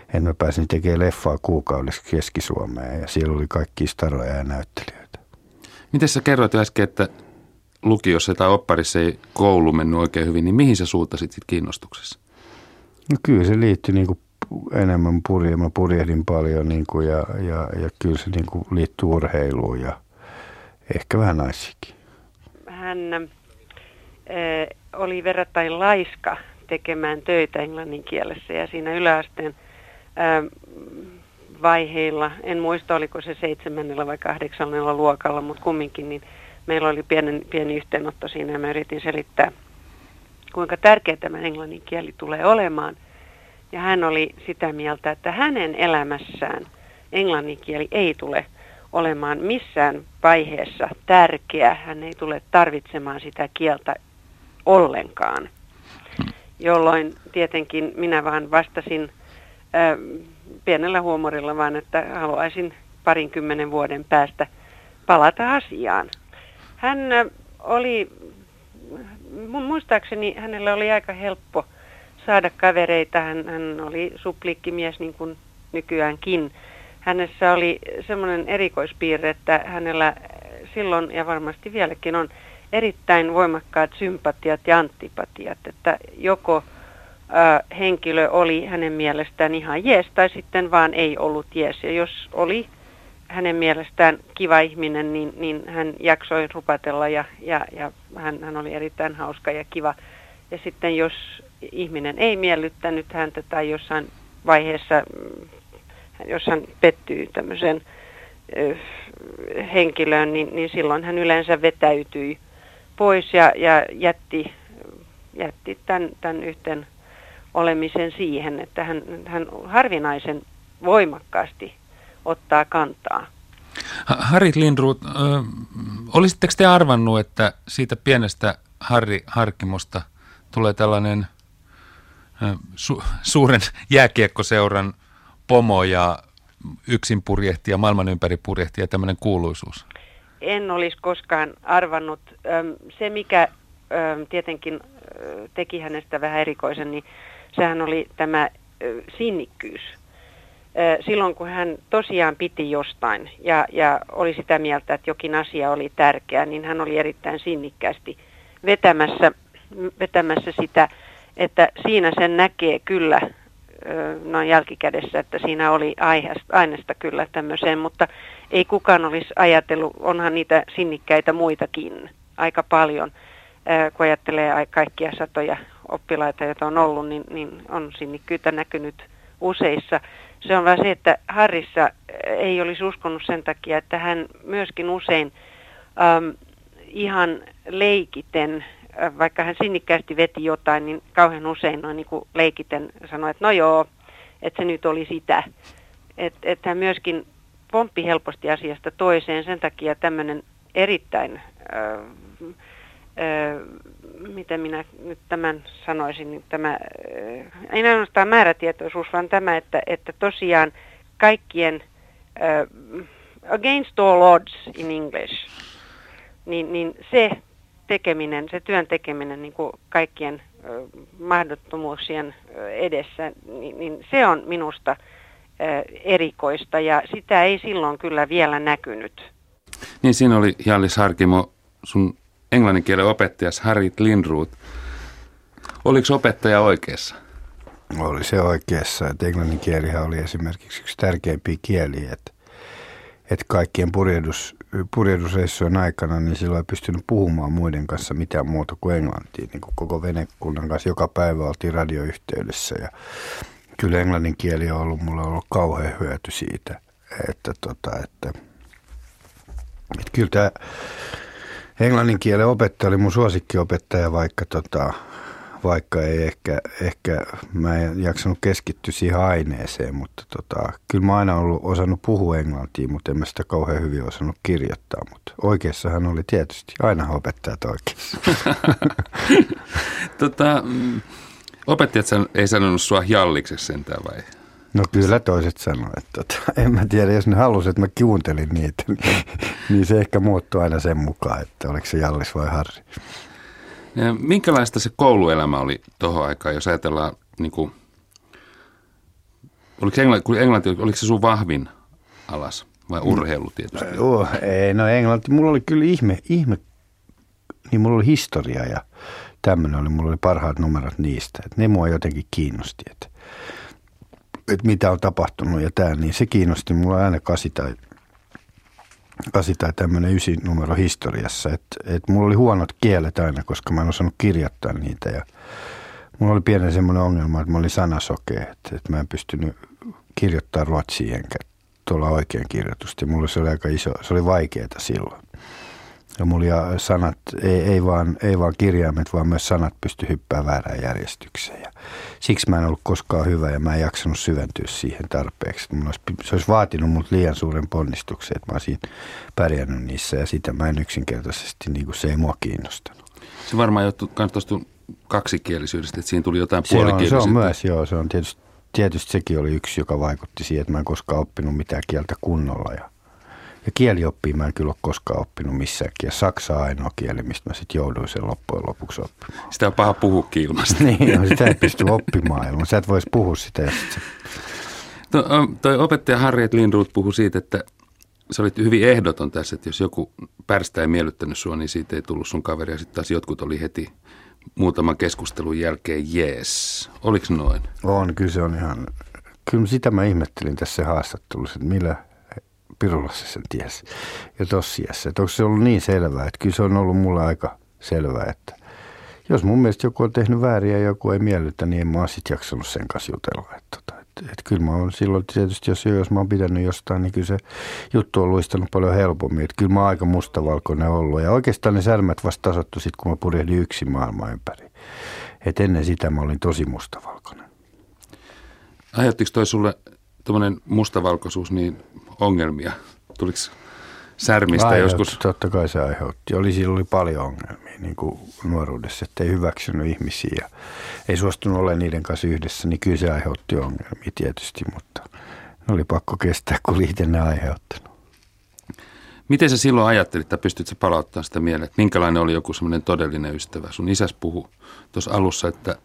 että mä pääsin tekemään leffaa kuukaudessa Keski-Suomeen ja siellä oli kaikki staroja ja näyttelijöitä. Miten sä kerroit äsken, että lukiossa tai opparissa ei koulu mennyt oikein hyvin, niin mihin sä suuntasit sit kiinnostuksessa? No kyllä se liittyi niin kuin enemmän purje, mä purjehdin paljon niin kuin ja, ja, ja kyllä se niin kuin liittyy urheiluun ja ehkä vähän naisikin. Hän äh, oli verrattain laiska tekemään töitä englannin kielessä ja siinä yläasteen äh, vaiheilla, en muista oliko se seitsemännellä vai kahdeksannella luokalla, mutta kumminkin, niin meillä oli pieni, pieni yhteenotto siinä ja mä yritin selittää, kuinka tärkeä tämä englannin kieli tulee olemaan. Ja hän oli sitä mieltä, että hänen elämässään englannin kieli ei tule olemaan missään vaiheessa tärkeä. Hän ei tule tarvitsemaan sitä kieltä ollenkaan. Jolloin tietenkin minä vaan vastasin äh, pienellä huumorilla vaan, että haluaisin parinkymmenen vuoden päästä palata asiaan. Hän oli, muistaakseni hänellä oli aika helppo saada kavereita. Hän, hän oli suplikkimies niin kuin nykyäänkin. Hänessä oli semmoinen erikoispiirre, että hänellä silloin ja varmasti vieläkin on erittäin voimakkaat sympatiat ja antipatiat, että joko ö, henkilö oli hänen mielestään ihan jees tai sitten vaan ei ollut jees. Ja jos oli hänen mielestään kiva ihminen, niin, niin hän jaksoi rupatella ja, ja, ja hän, hän oli erittäin hauska ja kiva. Ja sitten jos ihminen ei miellyttänyt häntä tai jossain vaiheessa, mm, jos hän pettyy tämmöiseen henkilöön, niin, niin silloin hän yleensä vetäytyi pois ja, ja jätti, jätti tämän, tämän yhten olemisen siihen, että hän, hän harvinaisen voimakkaasti ottaa kantaa. Harri Lindruut, olisitteko te arvannut, että siitä pienestä Harri Harkimosta tulee tällainen su- suuren jääkiekkoseuran pomo ja yksin purjehti ja maailman ympäri purjehti ja tämmöinen kuuluisuus? En olisi koskaan arvannut. Se, mikä tietenkin teki hänestä vähän erikoisen, niin sehän oli tämä sinnikkyys silloin, kun hän tosiaan piti jostain ja, ja oli sitä mieltä, että jokin asia oli tärkeä, niin hän oli erittäin sinnikkäästi vetämässä, vetämässä sitä, että siinä sen näkee kyllä noin jälkikädessä, että siinä oli aineesta kyllä tämmöiseen, mutta ei kukaan olisi ajatellut, onhan niitä sinnikkäitä muitakin aika paljon, kun ajattelee kaikkia satoja oppilaita, joita on ollut, niin, niin on sinnikkyyttä näkynyt useissa. Se on vaan se, että Harrissa ei olisi uskonut sen takia, että hän myöskin usein äm, ihan leikiten, vaikka hän sinnikkäästi veti jotain, niin kauhean usein noin niin kuin leikiten sanoi, että no joo, että se nyt oli sitä. Että et hän myöskin pomppi helposti asiasta toiseen, sen takia tämmöinen erittäin äh, miten minä nyt tämän sanoisin, niin tämä, ei ainoastaan määrätietoisuus, vaan tämä, että, että tosiaan kaikkien, uh, against all odds in English, niin, niin se tekeminen, se työn tekeminen niin kuin kaikkien mahdottomuuksien edessä, niin, niin se on minusta erikoista ja sitä ei silloin kyllä vielä näkynyt. Niin siinä oli Jallis Harkimo, sun englannin kielen opettajas Harrit Lindroot. Oliko opettaja oikeassa? Oli se oikeassa, että englannin kielihän oli esimerkiksi yksi tärkeimpiä kieliä, että, että kaikkien purjehdus, purjehdusreissujen aikana niin silloin ei pystynyt puhumaan muiden kanssa mitään muuta kuin englantia. Niin kuin koko venekunnan kanssa joka päivä oltiin radioyhteydessä ja kyllä englannin kieli on ollut mulle ollut kauhean hyöty siitä, että, tota, että, että kyllä tämä englannin kielen opettaja oli mun suosikkiopettaja, vaikka, tota, vaikka ei ehkä, ehkä mä en jaksanut keskittyä siihen aineeseen, mutta tota, kyllä mä aina ollut osannut puhua englantia, mutta en mä sitä kauhean hyvin osannut kirjoittaa, mutta oikeassa hän oli tietysti, aina opettajat oikeassa. (laughs) tota, mm, opettajat ei sanonut sua jallikseksi sentään vai? No kyllä toiset sanoivat, että tota, (laughs) en mä tiedä, jos ne halusivat, että mä kuuntelin niitä, niin, niin se ehkä muuttui aina sen mukaan, että oliko se Jallis vai Harri. Ja minkälaista se kouluelämä oli tuohon aikaan, jos ajatellaan, niin kuin, oliko, englanti, englanti, oliko se sun vahvin alas? Vai urheilu tietysti? Oh, ei, no englanti. Mulla oli kyllä ihme, ihme, niin mulla oli historia ja tämmöinen oli, mulla oli parhaat numerot niistä. Et ne mua jotenkin kiinnosti, että et mitä on tapahtunut ja tämä, niin se kiinnosti mulla aina kasi tai, kasi tai tämmöinen ysi numero historiassa. Että et mulla oli huonot kielet aina, koska mä en osannut kirjoittaa niitä ja mulla oli pienen semmoinen ongelma, että mä olin sanasokea, että, että mä en pystynyt kirjoittaa ruotsia enkä tuolla oikein kirjoitusta. Mulla se oli aika iso, se oli vaikeaa silloin. Ja mulla ja sanat, ei, ei, vaan, ei vaan kirjaimet, vaan myös sanat pysty hyppää väärään järjestykseen. Ja siksi mä en ollut koskaan hyvä ja mä en jaksanut syventyä siihen tarpeeksi. Mun olisi, se olisi vaatinut mut liian suuren ponnistuksen, että mä olisin pärjännyt niissä ja sitä mä en yksinkertaisesti, niin kuin se ei mua kiinnostanut. Se varmaan johtuu tuosta kaksikielisyydestä, että siinä tuli jotain se on, se on myös, joo, se on tietysti, tietysti sekin oli yksi, joka vaikutti siihen, että mä en koskaan oppinut mitään kieltä kunnolla ja ja kielioppia mä en kyllä ole koskaan oppinut missään kielessä. Saksa on ainoa kieli, mistä mä sitten jouduin sen loppujen lopuksi oppimaan. Sitä on paha puhua ilmasta. (laughs) niin, no, sitä ei pysty oppimaan ilman. Sä et voisi puhua sitä. Ja sit se... to, toi opettaja Harriet Lindroth puhui siitä, että sä olit hyvin ehdoton tässä, että jos joku pärstä ei miellyttänyt sua, niin siitä ei tullut sun kaveri. Ja sitten taas jotkut oli heti muutaman keskustelun jälkeen jees. Oliko noin? On, kyllä se on ihan... Kyllä sitä mä ihmettelin tässä haastattelussa, että millä Pirulassa sen tiesi ja tossiassa. Että onko se ollut niin selvää, että kyllä se on ollut mulle aika selvää, että jos mun mielestä joku on tehnyt väärin ja joku ei miellytä, niin en mä sitten jaksanut sen kanssa jutella. Että, että, että, että kyllä mä oon silloin tietysti, jos, jos mä oon pitänyt jostain, niin kyllä se juttu on luistanut paljon helpommin. Että kyllä mä oon aika mustavalkoinen ollut. Ja oikeastaan ne särmät vasta tasottu sitten, kun mä purjehdin yksin maailman ympäri. Että ennen sitä mä olin tosi mustavalkoinen. Aiheuttiko toi sulle tuommoinen mustavalkoisuus niin ongelmia? Tuliko särmistä aiheutti, joskus? Totta kai se aiheutti. Oli, silloin oli paljon ongelmia niin kuin nuoruudessa, että ei hyväksynyt ihmisiä ja ei suostunut olemaan niiden kanssa yhdessä, niin kyllä se aiheutti ongelmia tietysti, mutta ne oli pakko kestää, kun itse ne aiheuttanut. Miten sä silloin ajattelit, että pystyt sä palauttamaan sitä mieleen, että minkälainen oli joku semmoinen todellinen ystävä? Sun isäs puhu tuossa alussa, että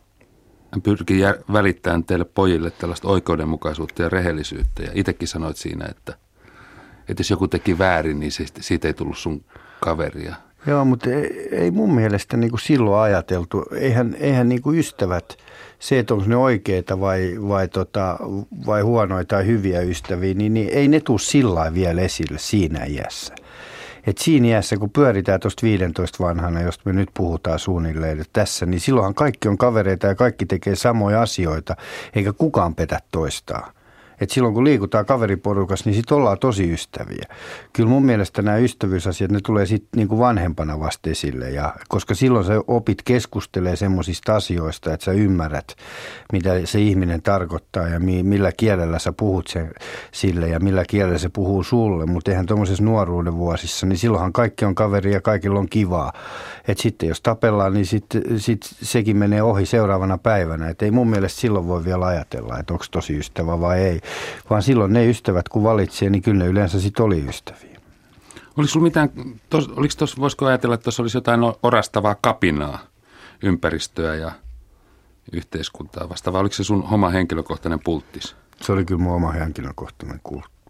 hän pyrkii välittämään teille pojille tällaista oikeudenmukaisuutta ja rehellisyyttä. Ja itsekin sanoit siinä, että, että jos joku teki väärin, niin siitä ei tullut sun kaveria. Joo, mutta ei, ei mun mielestä niin kuin silloin ajateltu. Eihän, eihän niin kuin ystävät, se, että onko ne oikeita vai, vai, tota, vai huonoja tai hyviä ystäviä, niin, niin ei ne tule sillä vielä esille siinä iässä. Et siinä iässä, kun pyöritään tuosta 15 vanhana, josta me nyt puhutaan suunnilleen että tässä, niin silloinhan kaikki on kavereita ja kaikki tekee samoja asioita, eikä kukaan petä toistaan. Et silloin kun liikutaan kaveriporukassa, niin sitten ollaan tosi ystäviä. Kyllä mun mielestä nämä ystävyysasiat, ne tulee sitten niinku vanhempana vasta esille. Ja, koska silloin sä opit keskustelee semmoisista asioista, että sä ymmärrät, mitä se ihminen tarkoittaa ja mi, millä kielellä sä puhut sen, sille ja millä kielellä se puhuu sulle. Mutta eihän tuommoisessa nuoruuden vuosissa, niin silloinhan kaikki on kaveri ja kaikilla on kivaa. Et sitten jos tapellaan, niin sitten sit sekin menee ohi seuraavana päivänä. Et ei mun mielestä silloin voi vielä ajatella, että onko tosi ystävä vai ei vaan silloin ne ystävät, kun valitsee, niin kyllä ne yleensä sitten oli ystäviä. Oliko sulla mitään, tos, oliko tos, voisiko ajatella, että tuossa olisi jotain orastavaa kapinaa ympäristöä ja yhteiskuntaa vastaavaa? Oliko se sun oma henkilökohtainen pulttis? Se oli kyllä mun oma henkilökohtainen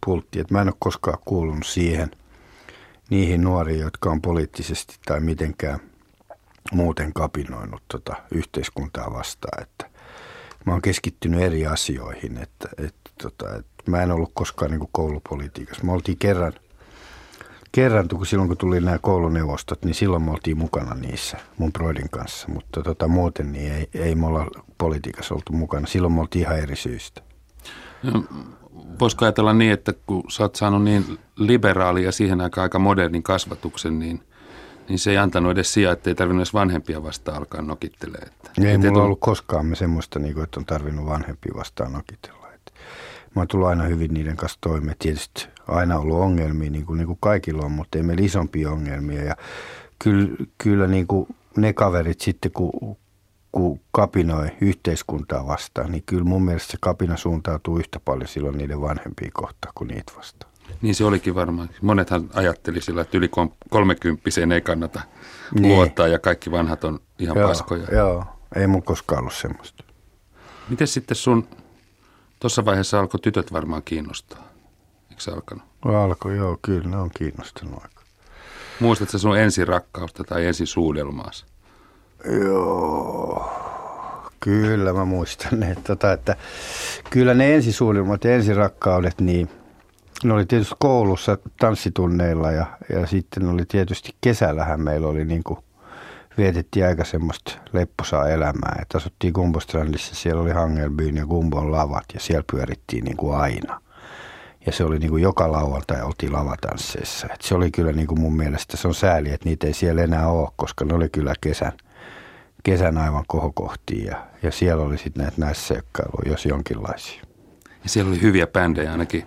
pultti. Et mä en ole koskaan kuulunut siihen niihin nuoriin, jotka on poliittisesti tai mitenkään muuten kapinoinut tota yhteiskuntaa vastaan. Että mä oon keskittynyt eri asioihin, että, että, tota, että mä en ollut koskaan niin koulupolitiikassa. Me oltiin kerran, kerran kun silloin kun tuli nämä kouluneuvostot, niin silloin me oltiin mukana niissä mun broidin kanssa, mutta tota, muuten niin ei, ei me olla politiikassa oltu mukana. Silloin me oltiin ihan eri syistä. No, voisiko ajatella niin, että kun sä oot saanut niin liberaali ja siihen aikaan aika modernin kasvatuksen, niin – niin se ei antanut edes sijaa, että ei tarvinnut edes vanhempia vastaan alkaa nokittelemaan. Että ei mulla tullut... ollut koskaan me semmoista, niin kuin, että on tarvinnut vanhempia vastaan nokitella. Mä oon tullut aina hyvin niiden kanssa toimeen. Tietysti aina ollut ongelmia, niin kuin, niin kuin kaikilla on, mutta ei meillä isompia ongelmia. Ja kyllä, kyllä niin kuin ne kaverit sitten, kun, kun kapinoi yhteiskuntaa vastaan, niin kyllä mun mielestä se kapina suuntautuu yhtä paljon silloin niiden vanhempia kohtaan kuin niitä vastaan. Niin se olikin varmaan. Monethan ajatteli sillä, että yli kolmekymppiseen ei kannata niin. luottaa ja kaikki vanhat on ihan joo, paskoja. Joo, ei mun koskaan ollut semmoista. Miten sitten sun, tuossa vaiheessa alkoi tytöt varmaan kiinnostaa? Eikö se alkanut? Alkoi, joo, kyllä ne on kiinnostunut aika. Muistatko sun ensirakkausta tai ensisuudelmaas? Joo, kyllä mä muistan, että, tota, että kyllä ne ensisuudelmat ja ensirakkaudet, niin ne oli tietysti koulussa tanssitunneilla ja, ja sitten oli tietysti kesällähän meillä oli niin kuin vietettiin aika semmoista lepposaa elämää. Että asuttiin Gumbostrandissa, siellä oli Hangelbyn ja Gumbon lavat ja siellä pyörittiin niin kuin aina. Ja se oli niin kuin joka lauantai oltiin lavatansseissa. Et se oli kyllä niin kuin mun mielestä, se on sääli, että niitä ei siellä enää ole, koska ne oli kyllä kesän, kesän aivan kohokohtiin. Ja, ja siellä oli sitten näitä naisseikkailuja, jos jonkinlaisia. Ja siellä oli hyviä bändejä ainakin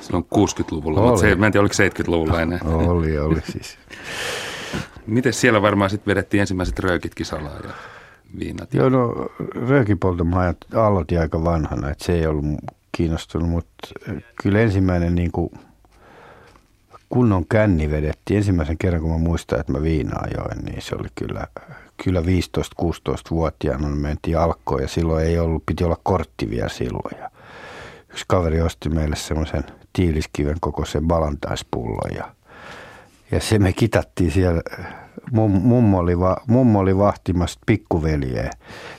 silloin 60-luvulla, mutta se, mä en tiedä oliko 70-luvulla enää. Oli, oli siis. Miten siellä varmaan sitten vedettiin ensimmäiset röökitkin salaa ja viinat? Joo, no röökipolto mä aloitin aika vanhana, että se ei ollut kiinnostunut, mutta kyllä ensimmäinen niin kuin kunnon känni vedettiin. Ensimmäisen kerran, kun mä muistan, että mä viinaa join, niin se oli kyllä, kyllä 15-16-vuotiaana mentiin alkoon ja silloin ei ollut, piti olla kortti vielä silloin. Ja yksi kaveri osti meille semmoisen tiiliskiven kokoisen balantaispullo ja, ja se me kitattiin siellä. Mummo oli, va, mummo oli vahtimassa pikkuveljeä,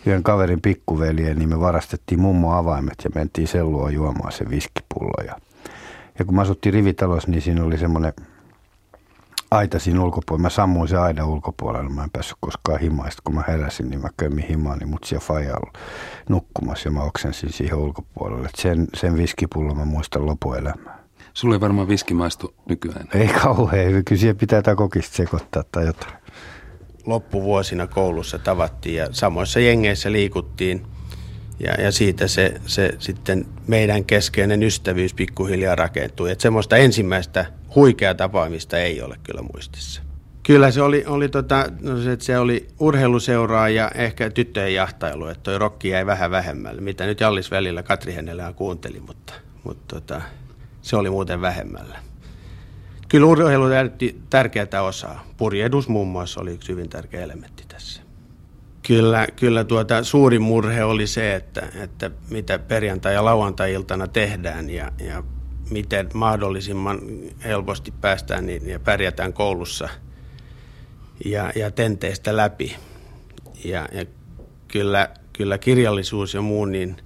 yhden kaverin pikkuveljeä, niin me varastettiin mummo avaimet ja mentiin sellua juomaan se viskipullo. Ja, ja kun me asuttiin rivitalossa, niin siinä oli semmoinen aita siinä ulkopuolella. Mä sammuin se aina ulkopuolella. Mä en päässyt koskaan himaan. Sitten kun mä heräsin, niin mä kömmin himaan, niin mut siellä faija oli nukkumassa ja mä oksensin siihen ulkopuolelle. Et sen, sen viskipullon mä muistan lopuelämää. Sulle ei varmaan viski maistu nykyään. Ei kauhean. Kyllä siihen pitää jotain kokista sekoittaa tai jotain. Loppuvuosina koulussa tavattiin ja samoissa jengeissä liikuttiin. Ja, ja siitä se, se sitten meidän keskeinen ystävyys pikkuhiljaa rakentui. Että semmoista ensimmäistä huikeaa tapaamista ei ole kyllä muistissa. Kyllä se oli, oli, tota, no se, että se oli urheiluseuraa ja ehkä tyttöjen jahtailu, että toi rokki jäi vähän vähemmälle, mitä nyt Jallis välillä Katri Hennelään kuunteli, mutta, mutta tota, se oli muuten vähemmällä. Kyllä urheilu täytti tärkeää osaa. Purjedus muun muassa oli yksi hyvin tärkeä elementti tässä. Kyllä, kyllä tuota, suurin murhe oli se, että, että mitä perjantai- ja lauantai-iltana tehdään ja, ja miten mahdollisimman helposti päästään niin, ja pärjätään koulussa ja, ja tenteistä läpi. Ja, ja kyllä, kyllä kirjallisuus ja muu, niin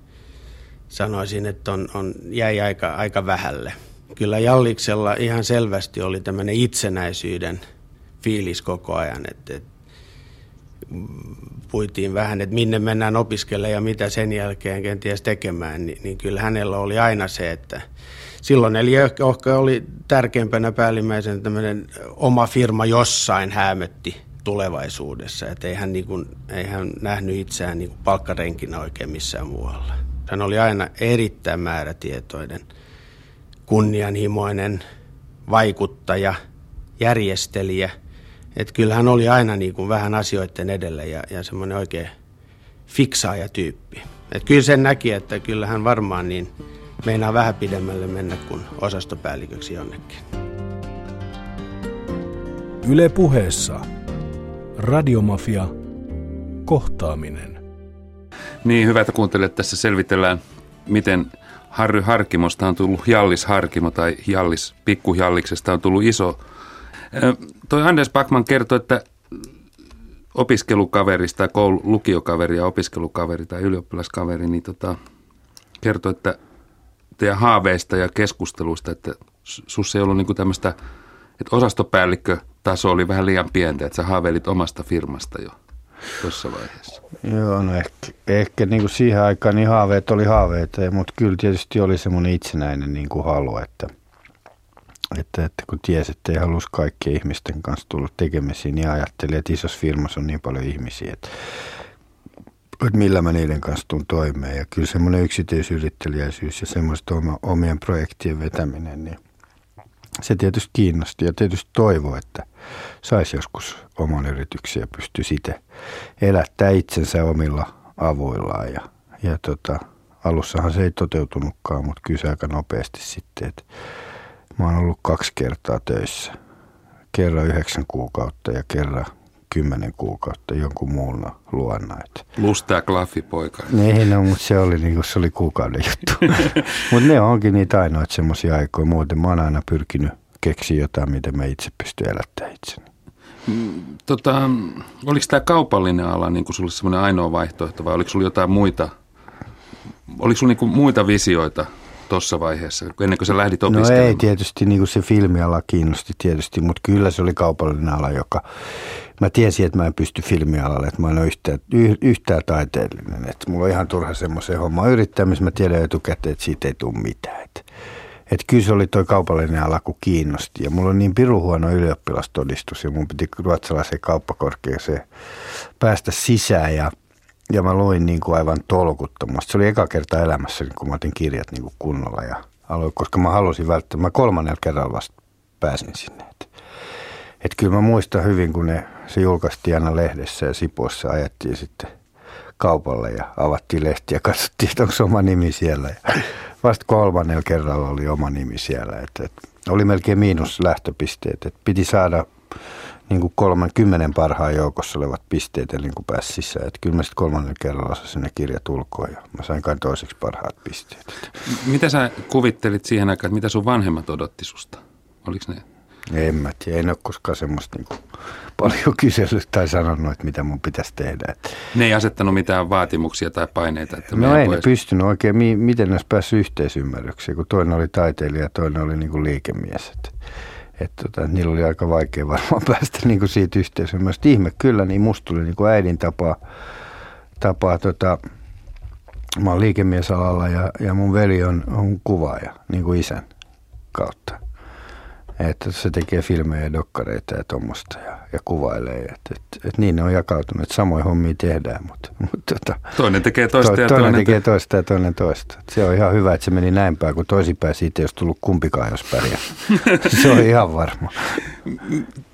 sanoisin, että on, on, jäi aika, aika vähälle. Kyllä Jalliksella ihan selvästi oli tämmöinen itsenäisyyden fiilis koko ajan, että, että puitiin vähän, että minne mennään opiskelemaan ja mitä sen jälkeen kenties tekemään, niin, niin kyllä hänellä oli aina se, että silloin eli ehkä oli tärkeimpänä päällimmäisen tämmöinen oma firma jossain hämötti tulevaisuudessa, että ei hän, niin kuin, ei hän nähnyt itseään niin kuin palkkarenkinä oikein missään muualla. Hän oli aina erittäin määrätietoinen, kunnianhimoinen, vaikuttaja, järjestelijä. Että kyllä hän oli aina niin kuin vähän asioiden edellä ja, ja semmoinen oikein fiksaaja tyyppi. Että kyllä sen näki, että kyllä hän varmaan niin meinaa vähän pidemmälle mennä kuin osastopäälliköksi jonnekin. Yle puheessa. Radiomafia. Kohtaaminen. Niin, hyvä, että kuuntelet. Tässä selvitellään, miten Harry Harkimosta on tullut Jallis Harkimo tai Jallis Pikkujalliksesta on tullut iso. Toi Anders Backman kertoi, että opiskelukaverista tai koulu, lukiokaveri ja opiskelukaveri tai ylioppilaskaveri, niin tota, kertoi, että teidän haaveista ja keskusteluista, että sus ei ollut niin tämmöistä, että osastopäällikkötaso oli vähän liian pientä, että sä haaveilit omasta firmasta jo tuossa vaiheessa. Joo, no ehkä, ehkä niin kuin siihen aikaan niin haaveet oli haaveita, mutta kyllä tietysti oli semmoinen itsenäinen niin kuin halu, että, että, että kun tiesi, että ei halus kaikkien ihmisten kanssa tulla tekemisiin, niin ajattelin, että isossa firmassa on niin paljon ihmisiä, että että millä mä niiden kanssa tuun toimeen. Ja kyllä semmoinen yksityisyrittelijäisyys ja semmoista omien projektien vetäminen, niin se tietysti kiinnosti ja tietysti toivo, että saisi joskus oman yrityksen ja pystyisi itse elättää itsensä omilla avuillaan. Ja, ja tota, alussahan se ei toteutunutkaan, mutta kyllä se aika nopeasti sitten, että mä oon ollut kaksi kertaa töissä. Kerran yhdeksän kuukautta ja kerran kymmenen kuukautta jonkun muun luona. Lustaa klaffipoika. Niin, no, mutta se oli, niin se oli kuukauden juttu. (laughs) mutta ne onkin niitä ainoita semmoisia aikoja. Muuten mä oon aina pyrkinyt keksiä jotain, mitä mä itse pystyn elättämään itseni. Mm, tota, oliko tämä kaupallinen ala niin kuin sulle semmoinen ainoa vaihtoehto vai oliko sulla jotain muita, oliko sulla niin kuin muita visioita tuossa vaiheessa, ennen kuin sä lähdit opiskelemaan? No ei tietysti, niin kuin se filmiala kiinnosti tietysti, mutta kyllä se oli kaupallinen ala, joka... Mä tiesin, että mä en pysty filmialalle, että mä en ole yhtään, yhtään taiteellinen. Että mulla on ihan turha semmoisen homman yrittää, missä mä tiedän etukäteen, että siitä ei tule mitään. Että, että kyllä se oli toi kaupallinen ala, kun kiinnosti. Ja mulla on niin piru huono ylioppilastodistus ja mun piti ruotsalaiseen kauppakorkeaseen päästä sisään ja ja mä luin niin kuin aivan tolkuttomasti. Se oli eka kerta elämässä, kun mä otin kirjat niin kuin kunnolla ja aloin, koska mä halusin välttämättä, mä kolmannella kerralla vasta pääsin sinne. Et, et kyllä mä muistan hyvin, kun ne, se julkaistiin aina lehdessä ja Sipoissa ajettiin sitten kaupalle ja avattiin lehtiä ja katsottiin, että onko oma nimi siellä. Ja vasta kolmannella kerralla oli oma nimi siellä. Et, et, oli melkein miinus lähtöpisteet, että piti saada niin kuin kolman, kymmenen parhaan joukossa olevat pisteet, eli kun pääsi sisään. Että kyllä mä sitten kolmannen kerralla osasin ne kirjat ulkoa ja mä sain kai toiseksi parhaat pisteet. Mitä sä kuvittelit siihen aikaan, että mitä sun vanhemmat odotti susta? Oliko ne? En mä tiedä, en ole koskaan semmoista niin kuin paljon kysellyt tai sanonut, että mitä mun pitäisi tehdä. Ne ei asettanut mitään vaatimuksia tai paineita? Että no ei ne pystynyt oikein, miten ne olisi päässyt yhteisymmärrykseen, kun toinen oli taiteilija ja toinen oli niin kuin liikemies. Että että tota, niillä oli aika vaikea varmaan (laughs) päästä niin kuin siitä yhteisymmärrystä. Ihme kyllä, niin musta tuli niin kuin äidin tapaa, tapaa tota, mä oon liikemiesalalla ja, ja mun veli on, on kuvaaja niin kuin isän kautta. Että se tekee filmejä ja dokkareita ja tuommoista ja, ja kuvailee. Että et, et niin ne on jakautunut, että samoin hommia tehdään. Mutta, mutta tota, toinen tekee toista to, ja toinen, toinen tekee toista ja toinen toista. Et se on ihan hyvä, että se meni näin päin, kun toisinpäin siitä ei olisi tullut kumpikaan, jos pärjää. (laughs) se on ihan varma.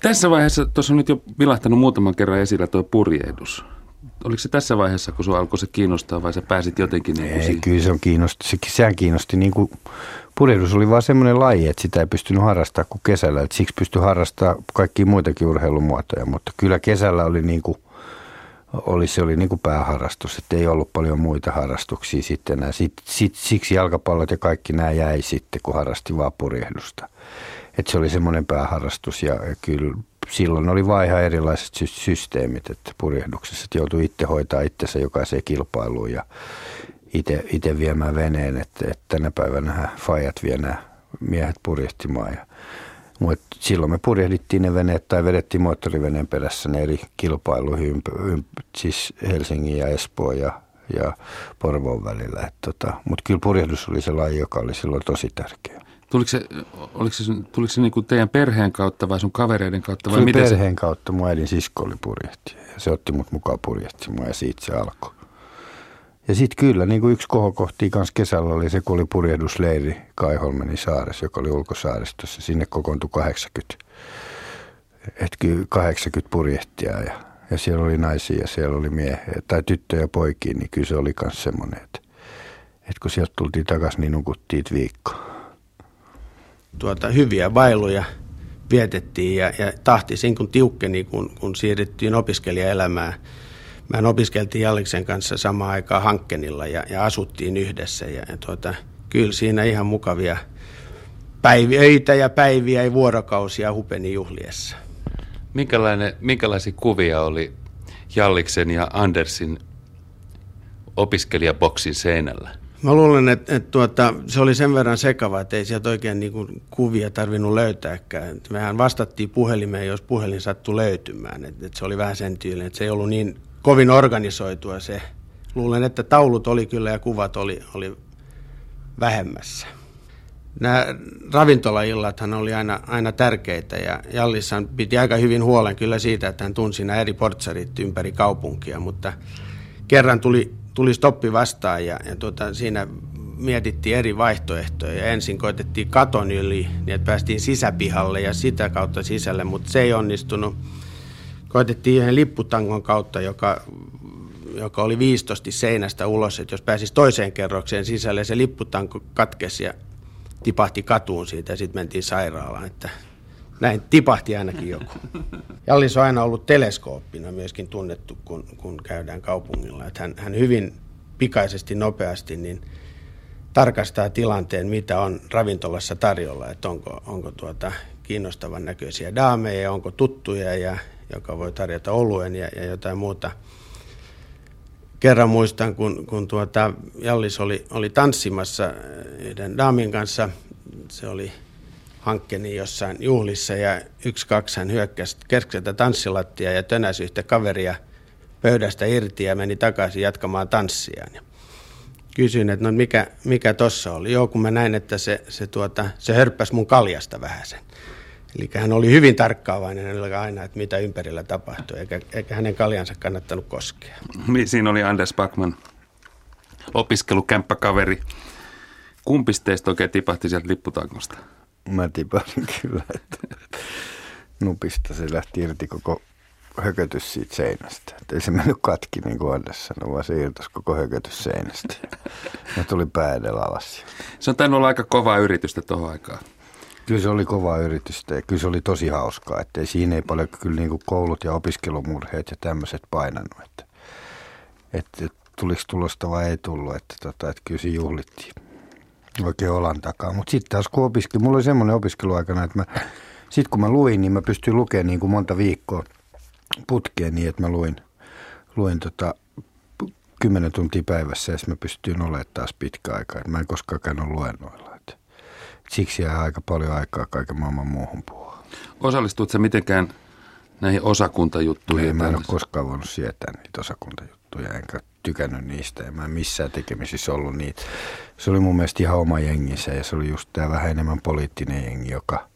Tässä vaiheessa, tuossa on nyt jo vilahtanut muutaman kerran esillä tuo purjehdus. Oliko se tässä vaiheessa, kun sinua alkoi se kiinnostaa vai sä pääsit jotenkin niin kuin Ei, siihen? kyllä se on kiinnosti. Se, sehän kiinnosti niin kuin Purjehdus oli vaan semmoinen laji, että sitä ei pystynyt harrastaa kuin kesällä. Että siksi pystyi harrastamaan kaikki muitakin urheilumuotoja, mutta kyllä kesällä oli niin kuin, oli, se oli niin kuin pääharrastus, että ei ollut paljon muita harrastuksia sitten enää. Sit, sit, siksi jalkapallot ja kaikki nämä jäi sitten, kun harrasti vaan purjehdusta. Että se oli semmoinen pääharrastus ja, kyllä silloin oli vaan ihan erilaiset systeemit, että purjehduksessa että joutui itse hoitaa itsensä jokaiseen kilpailuun ja itse viemään veneen, että, että tänä päivänä fajat vie nämä miehet purjehtimaan. Ja, mutta silloin me purjehdittiin ne veneet tai vedettiin moottoriveneen perässä ne eri kilpailuihin, ymp, ymp, siis Helsingin ja Espoo ja, ja Porvoon välillä. Tota, mutta kyllä purjehdus oli se laji, joka oli silloin tosi tärkeä. Tuliko se, oliko se, tuliko se niinku teidän perheen kautta vai sun kavereiden kautta? Vai se miten perheen se... kautta. Mun äidin sisko oli purjehtija ja se otti mut mukaan purjehtimaan ja siitä se alkoi. Ja sitten kyllä, niin kuin yksi kohokohti kanssa kesällä oli se, kun oli purjehdusleiri Kaiholmenin saaressa, joka oli ulkosaaristossa. Sinne kokoontui 80, et 80 purjehtijaa ja, ja siellä oli naisia ja siellä oli miehiä tai tyttöjä poikia, niin kyllä se oli myös semmoinen, että, että kun sieltä tultiin takaisin, niin nukuttiin viikko. Tuota, hyviä bailuja vietettiin ja, ja tahti siinä kun tiukkeni, kun, kun siirryttiin opiskelijaelämään – Mä opiskeltiin Jalliksen kanssa samaan aikaan Hankkenilla ja, ja asuttiin yhdessä. Ja, ja tuota, kyllä siinä ihan mukavia päiviä, öitä ja päiviä ja vuorokausia hupeni juhliessa. Minkälainen, minkälaisia kuvia oli Jalliksen ja Andersin opiskelijaboksin seinällä? Mä luulen, että, että tuota, se oli sen verran sekava, että ei sieltä oikein niin kuin kuvia tarvinnut löytääkään. Mehän vastattiin puhelimeen, jos puhelin sattui löytymään. Että, että se oli vähän sen tyylinen, että se ei ollut niin kovin organisoitua se. Luulen, että taulut oli kyllä ja kuvat oli, oli vähemmässä. Nämä ravintolaillathan oli aina, aina tärkeitä ja Jallissan piti aika hyvin huolen kyllä siitä, että hän tunsi nämä eri portsarit ympäri kaupunkia, mutta kerran tuli, tuli stoppi vastaan ja, ja tuota, siinä mietittiin eri vaihtoehtoja. Ja ensin koitettiin katon yli, niin että päästiin sisäpihalle ja sitä kautta sisälle, mutta se ei onnistunut koitettiin yhden lipputangon kautta, joka, joka oli viistosti seinästä ulos, että jos pääsisi toiseen kerrokseen sisälle, se lipputanko katkesi ja tipahti katuun siitä ja sitten mentiin sairaalaan. Että Näin tipahti ainakin joku. (laughs) Jallis on aina ollut teleskooppina myöskin tunnettu, kun, kun käydään kaupungilla. Että hän, hän hyvin pikaisesti, nopeasti niin tarkastaa tilanteen, mitä on ravintolassa tarjolla. Että onko, onko tuota kiinnostavan näköisiä daameja, onko tuttuja, ja, joka voi tarjota oluen ja, ja jotain muuta. Kerran muistan, kun, kun tuota, Jallis oli, oli tanssimassa yhden daamin kanssa. Se oli hankkeeni jossain juhlissa ja yksi kaksi hän hyökkäsi keskeltä tanssilattia ja tönäsi yhtä kaveria pöydästä irti ja meni takaisin jatkamaan tanssiaan. Ja kysyin, että no mikä, mikä tossa oli. Joo, kun mä näin, että se, se, tuota, se hörppäsi mun kaljasta vähän sen. Eli hän oli hyvin tarkkaavainen aina, että mitä ympärillä tapahtui, eikä, eikä hänen kaljansa kannattanut koskea. Siinä oli Anders Backman, opiskelukämppäkaveri. Kumpi teistä oikein tipahti sieltä lipputangosta? Mä tipasin kyllä, että nupista se lähti irti koko hökötys siitä seinästä. Et ei se mennyt katki niin kuin Anders sanoi, vaan se irtosi koko hökötys seinästä. Ja tuli pää edellä alas. Se on tainnut olla aika kovaa yritystä tuohon aikaan. Kyllä se oli kova yritystä ja kyllä se oli tosi hauskaa. Että siinä ei paljon kyllä niin kuin koulut ja opiskelumurheet ja tämmöiset painanut. Että, että tuliko tulosta vai ei tullut. Että, tota, että kyllä se juhlittiin oikein olan takaa. Mutta sitten taas kun opiskelin, mulla oli semmoinen opiskeluaikana, että sitten kun mä luin, niin mä pystyin lukemaan niin kuin monta viikkoa putkeen niin, että mä luin, luin tota, kymmenen tuntia päivässä ja mä pystyin olemaan taas pitkä aikaa. mä en koskaan käynyt luennoilla. Siksi jää aika paljon aikaa kaiken maailman muuhun puhua. Osallistuit sä mitenkään näihin osakuntajuttuihin? Ei, mä en ole koskaan voinut sietää niitä osakuntajuttuja, enkä tykännyt niistä. Ja mä en missään tekemisissä ollut niitä. Se oli mun mielestä ihan oma jengissä ja se oli just tämä vähän enemmän poliittinen jengi, joka,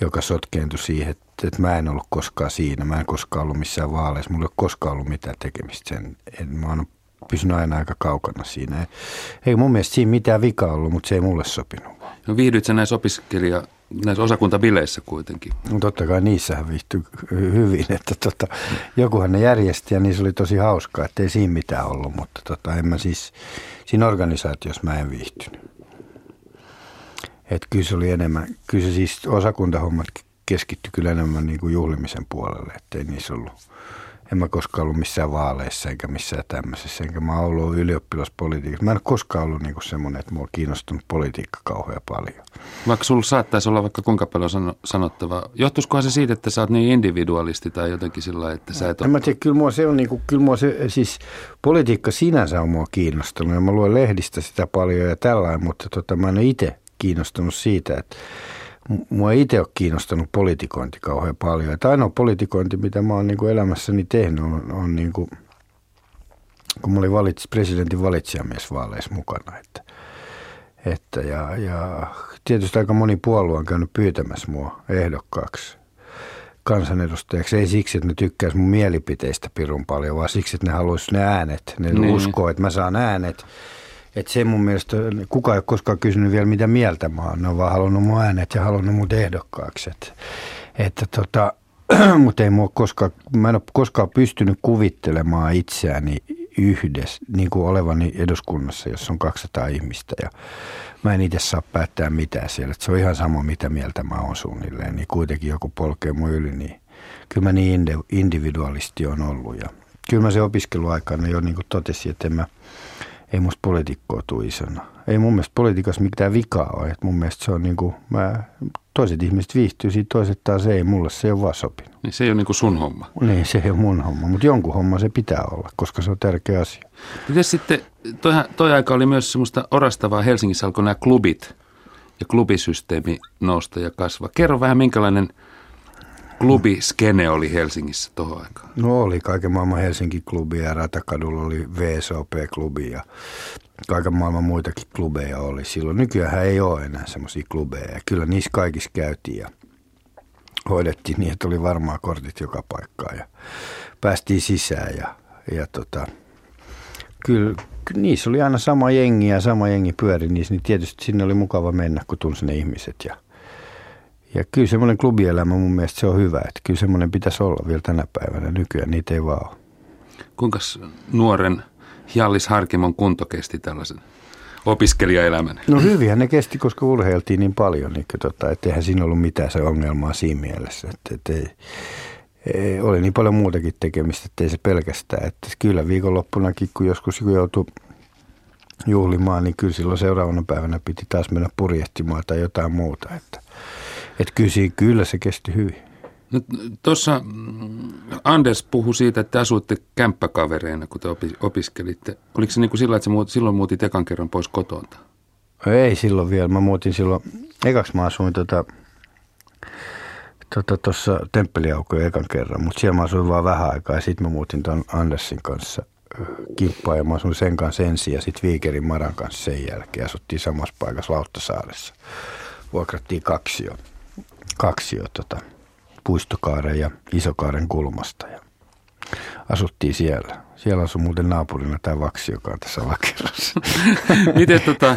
joka sotkeentui siihen, että, että mä en ollut koskaan siinä. Mä en koskaan ollut missään vaaleissa. Mulla ei ole koskaan ollut mitään tekemistä sen. En, mä oon pysynyt aina aika kaukana siinä. Ei mun mielestä siinä mitään vikaa ollut, mutta se ei mulle sopinut. No viihdyit sä näissä opiskelija, näissä osakuntabileissä kuitenkin? No totta kai niissähän viihtyi hyvin, että tota, jokuhan ne järjesti ja niissä oli tosi hauskaa, että ei siinä mitään ollut, mutta tota, en mä siis, siinä organisaatiossa mä en viihtynyt. Että kyllä se oli enemmän, kyllä se siis osakuntahommat keskittyi kyllä enemmän niin kuin juhlimisen puolelle, ettei niissä ollut en mä koskaan ollut missään vaaleissa eikä missään tämmöisessä, enkä mä ollut ylioppilaspolitiikassa. Mä en ole koskaan ollut niinku semmoinen, että mua on kiinnostunut politiikka kauhean paljon. Vaikka sulla saattaisi olla vaikka kuinka paljon sanottavaa. Johtuisikohan se siitä, että sä oot niin individualisti tai jotenkin sillä että sä et ole... En mä tiedä, kyllä mua se on niinku, kyllä mua se, siis politiikka sinänsä on mua kiinnostunut ja mä luen lehdistä sitä paljon ja tällainen, mutta tota, mä en ole itse kiinnostunut siitä, että mua itse ole kiinnostanut politikointi kauhean paljon. Että ainoa politikointi, mitä mä oon niin kuin elämässäni tehnyt, on, on niin kuin, kun mä olin valits, presidentin valitsijamiesvaaleissa mukana. Että, että ja, ja tietysti aika moni puolue on käynyt pyytämässä mua ehdokkaaksi kansanedustajaksi. Ei siksi, että ne tykkäisi mun mielipiteistä pirun paljon, vaan siksi, että ne haluaisi ne äänet. Ne niin. uskoo, että mä saan äänet että se mun mielestä, kukaan ei ole koskaan kysynyt vielä mitä mieltä mä oon. Ne on vaan halunnut mun äänet ja halunnut mut ehdokkaaksi. Et, että tota, (clears throat) mutta ei mua koskaan, mä en ole koskaan pystynyt kuvittelemaan itseäni yhdessä, niin kuin olevani eduskunnassa, jossa on 200 ihmistä ja mä en itse saa päättää mitään siellä. Että se on ihan sama, mitä mieltä mä oon suunnilleen, niin kuitenkin joku polkee mun yli, niin kyllä mä niin individualisti on ollut. Ja kyllä mä se opiskeluaikana jo niin kuin totesin, että en mä, ei musta poliitikkoa tule isona. Ei mun mielestä politiikassa mitään vikaa ole. Et mun mielestä se on niin kuin, mä, toiset ihmiset viihtyy siitä, toiset taas ei. Mulle se ei ole vaan sopinut. Niin se ei ole niin kuin sun homma. Niin, se ei ole mun homma, mutta jonkun homma se pitää olla, koska se on tärkeä asia. Miten sitten, toi, toi aika oli myös semmoista orastavaa, Helsingissä alkoi nämä klubit ja klubisysteemi nousta ja kasvaa. Kerro vähän, minkälainen – klubiskene oli Helsingissä tuohon aikaan? No oli kaiken maailman Helsinki-klubi ja Ratakadulla oli VSOP-klubi ja kaiken maailman muitakin klubeja oli silloin. Nykyään ei ole enää semmoisia klubeja. Kyllä niissä kaikissa käytiin ja hoidettiin niin, että oli varmaan kortit joka paikkaan ja päästiin sisään ja, ja tota, kyllä niissä oli aina sama jengi ja sama jengi pyöri niissä, niin tietysti sinne oli mukava mennä, kun tunsi ne ihmiset ja – ja kyllä semmoinen klubielämä mun mielestä se on hyvä, että kyllä semmoinen pitäisi olla vielä tänä päivänä. Nykyään niitä ei vaan ole. Kuinka nuoren Jallis Harkimon kunto kesti tällaisen opiskelijaelämän? No hyvinhän ne kesti, koska urheiltiin niin paljon, niin tota, että eihän siinä ollut mitään se ongelmaa siinä mielessä. Että, että ei, ei, oli niin paljon muutakin tekemistä, että ei se pelkästään. Että kyllä viikonloppunakin, kun joskus joutui juhlimaan, niin kyllä silloin seuraavana päivänä piti taas mennä purjehtimaan tai jotain muuta. Että, että kyllä, kyllä se kesti hyvin. No, Tuossa mm, Anders puhui siitä, että te asuitte kämppäkavereina, kun te opiskelitte. Oliko se niin kuin sillä, että muut, silloin muutit ekan kerran pois kotoa? Ei silloin vielä. Mä muutin silloin, ekaksi mä asuin tota, tuossa tota, Temppeliaukoja ekan kerran, mutta siellä mä asuin vaan vähän aikaa ja sitten mä muutin tuon Andersin kanssa kimppaan ja mä asuin sen kanssa ensin ja sitten Viikerin Maran kanssa sen jälkeen. Asuttiin samassa paikassa Lauttasaaressa. Vuokrattiin kaksi jo, kaksi jo tota, Puistokaaren ja Isokaaren kulmasta ja asuttiin siellä. Siellä asui muuten naapurina tämä Vaksi, joka on tässä alakerrassa. (laughs) Miten tota,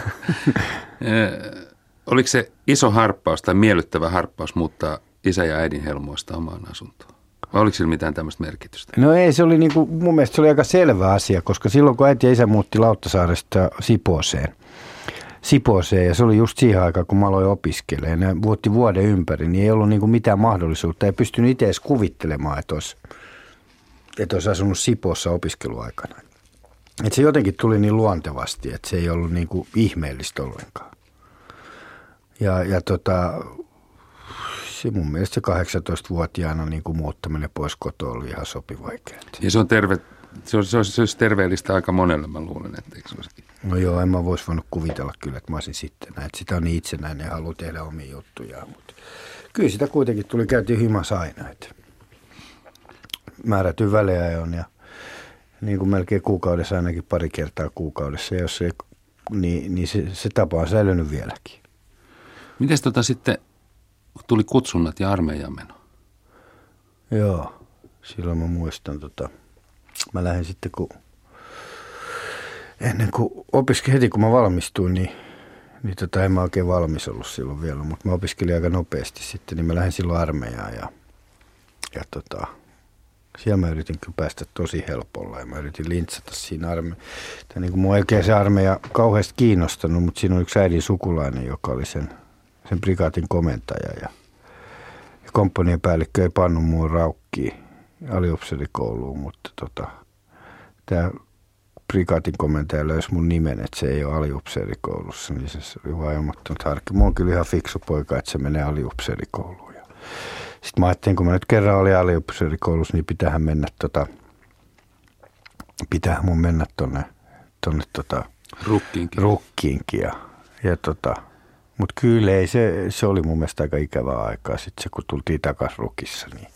oliko se iso harppaus tai miellyttävä harppaus muuttaa isä ja äidin helmoista omaan asuntoon? Vai oliko sillä mitään tämmöistä merkitystä? No ei, se oli niinku, mun mielestä se oli aika selvä asia, koska silloin kun äiti ja isä muutti Lauttasaaresta Sipooseen – Siposeen ja se oli just siihen aikaan, kun mä aloin opiskelemaan. Ne vuotti vuoden ympäri, niin ei ollut niin kuin mitään mahdollisuutta. Ei pystynyt itse edes kuvittelemaan, että olisi, että olisi asunut Sipossa opiskeluaikana. Et se jotenkin tuli niin luontevasti, että se ei ollut niin kuin ihmeellistä ollenkaan. Ja, ja tota, se mun mielestä se 18-vuotiaana niin kuin muuttaminen pois kotoa oli ihan sopiva Ja se on terve, se olisi, se olisi, terveellistä aika monelle, mä luulen, että eikö se olisikin? No joo, en mä voisi voinut kuvitella kyllä, että mä olisin sitten näin. Sitä on niin itsenäinen ja haluaa tehdä omia juttuja, mutta kyllä sitä kuitenkin tuli käytiin himas aina, että määrätyn väliajon ja niin kuin melkein kuukaudessa ainakin pari kertaa kuukaudessa, jos se, niin, niin se, se tapa on säilynyt vieläkin. Miten tota sitten tuli kutsunnat ja armeijan meno? Joo, silloin mä muistan, tota, mä lähdin sitten kun ennen kuin opiskelin, heti kun mä valmistuin, niin, niin tota, en mä oikein valmis ollut silloin vielä, mutta mä opiskelin aika nopeasti sitten, niin mä lähdin silloin armeijaan ja, ja tota, siellä mä yritin kyllä päästä tosi helpolla ja mä yritin lintsata siinä armeijassa. Niin kuin oikein se armeija kauheasti kiinnostanut, mutta siinä on yksi äidin sukulainen, joka oli sen, sen prikaatin komentaja ja, ja komppanian päällikkö ei pannut mua raukkiin aliupseerikouluun, mutta tota, tämä prikaatin komentaja löysi mun nimen, että se ei ole aliupseerikoulussa, niin se oli vaan ilmoittanut harkki. Mä oon kyllä ihan fiksu poika, että se menee aliupseerikouluun. Sitten mä ajattelin, kun mä nyt kerran olin aliupseerikoulussa, niin pitäähän mennä tota, pitää mun mennä tonne, tonne tota, rukkiinkin. rukkiinkin ja, ja tota, mutta kyllä ei, se, se oli mun mielestä aika ikävää aikaa sitten se, kun tultiin takaisin rukissa, niin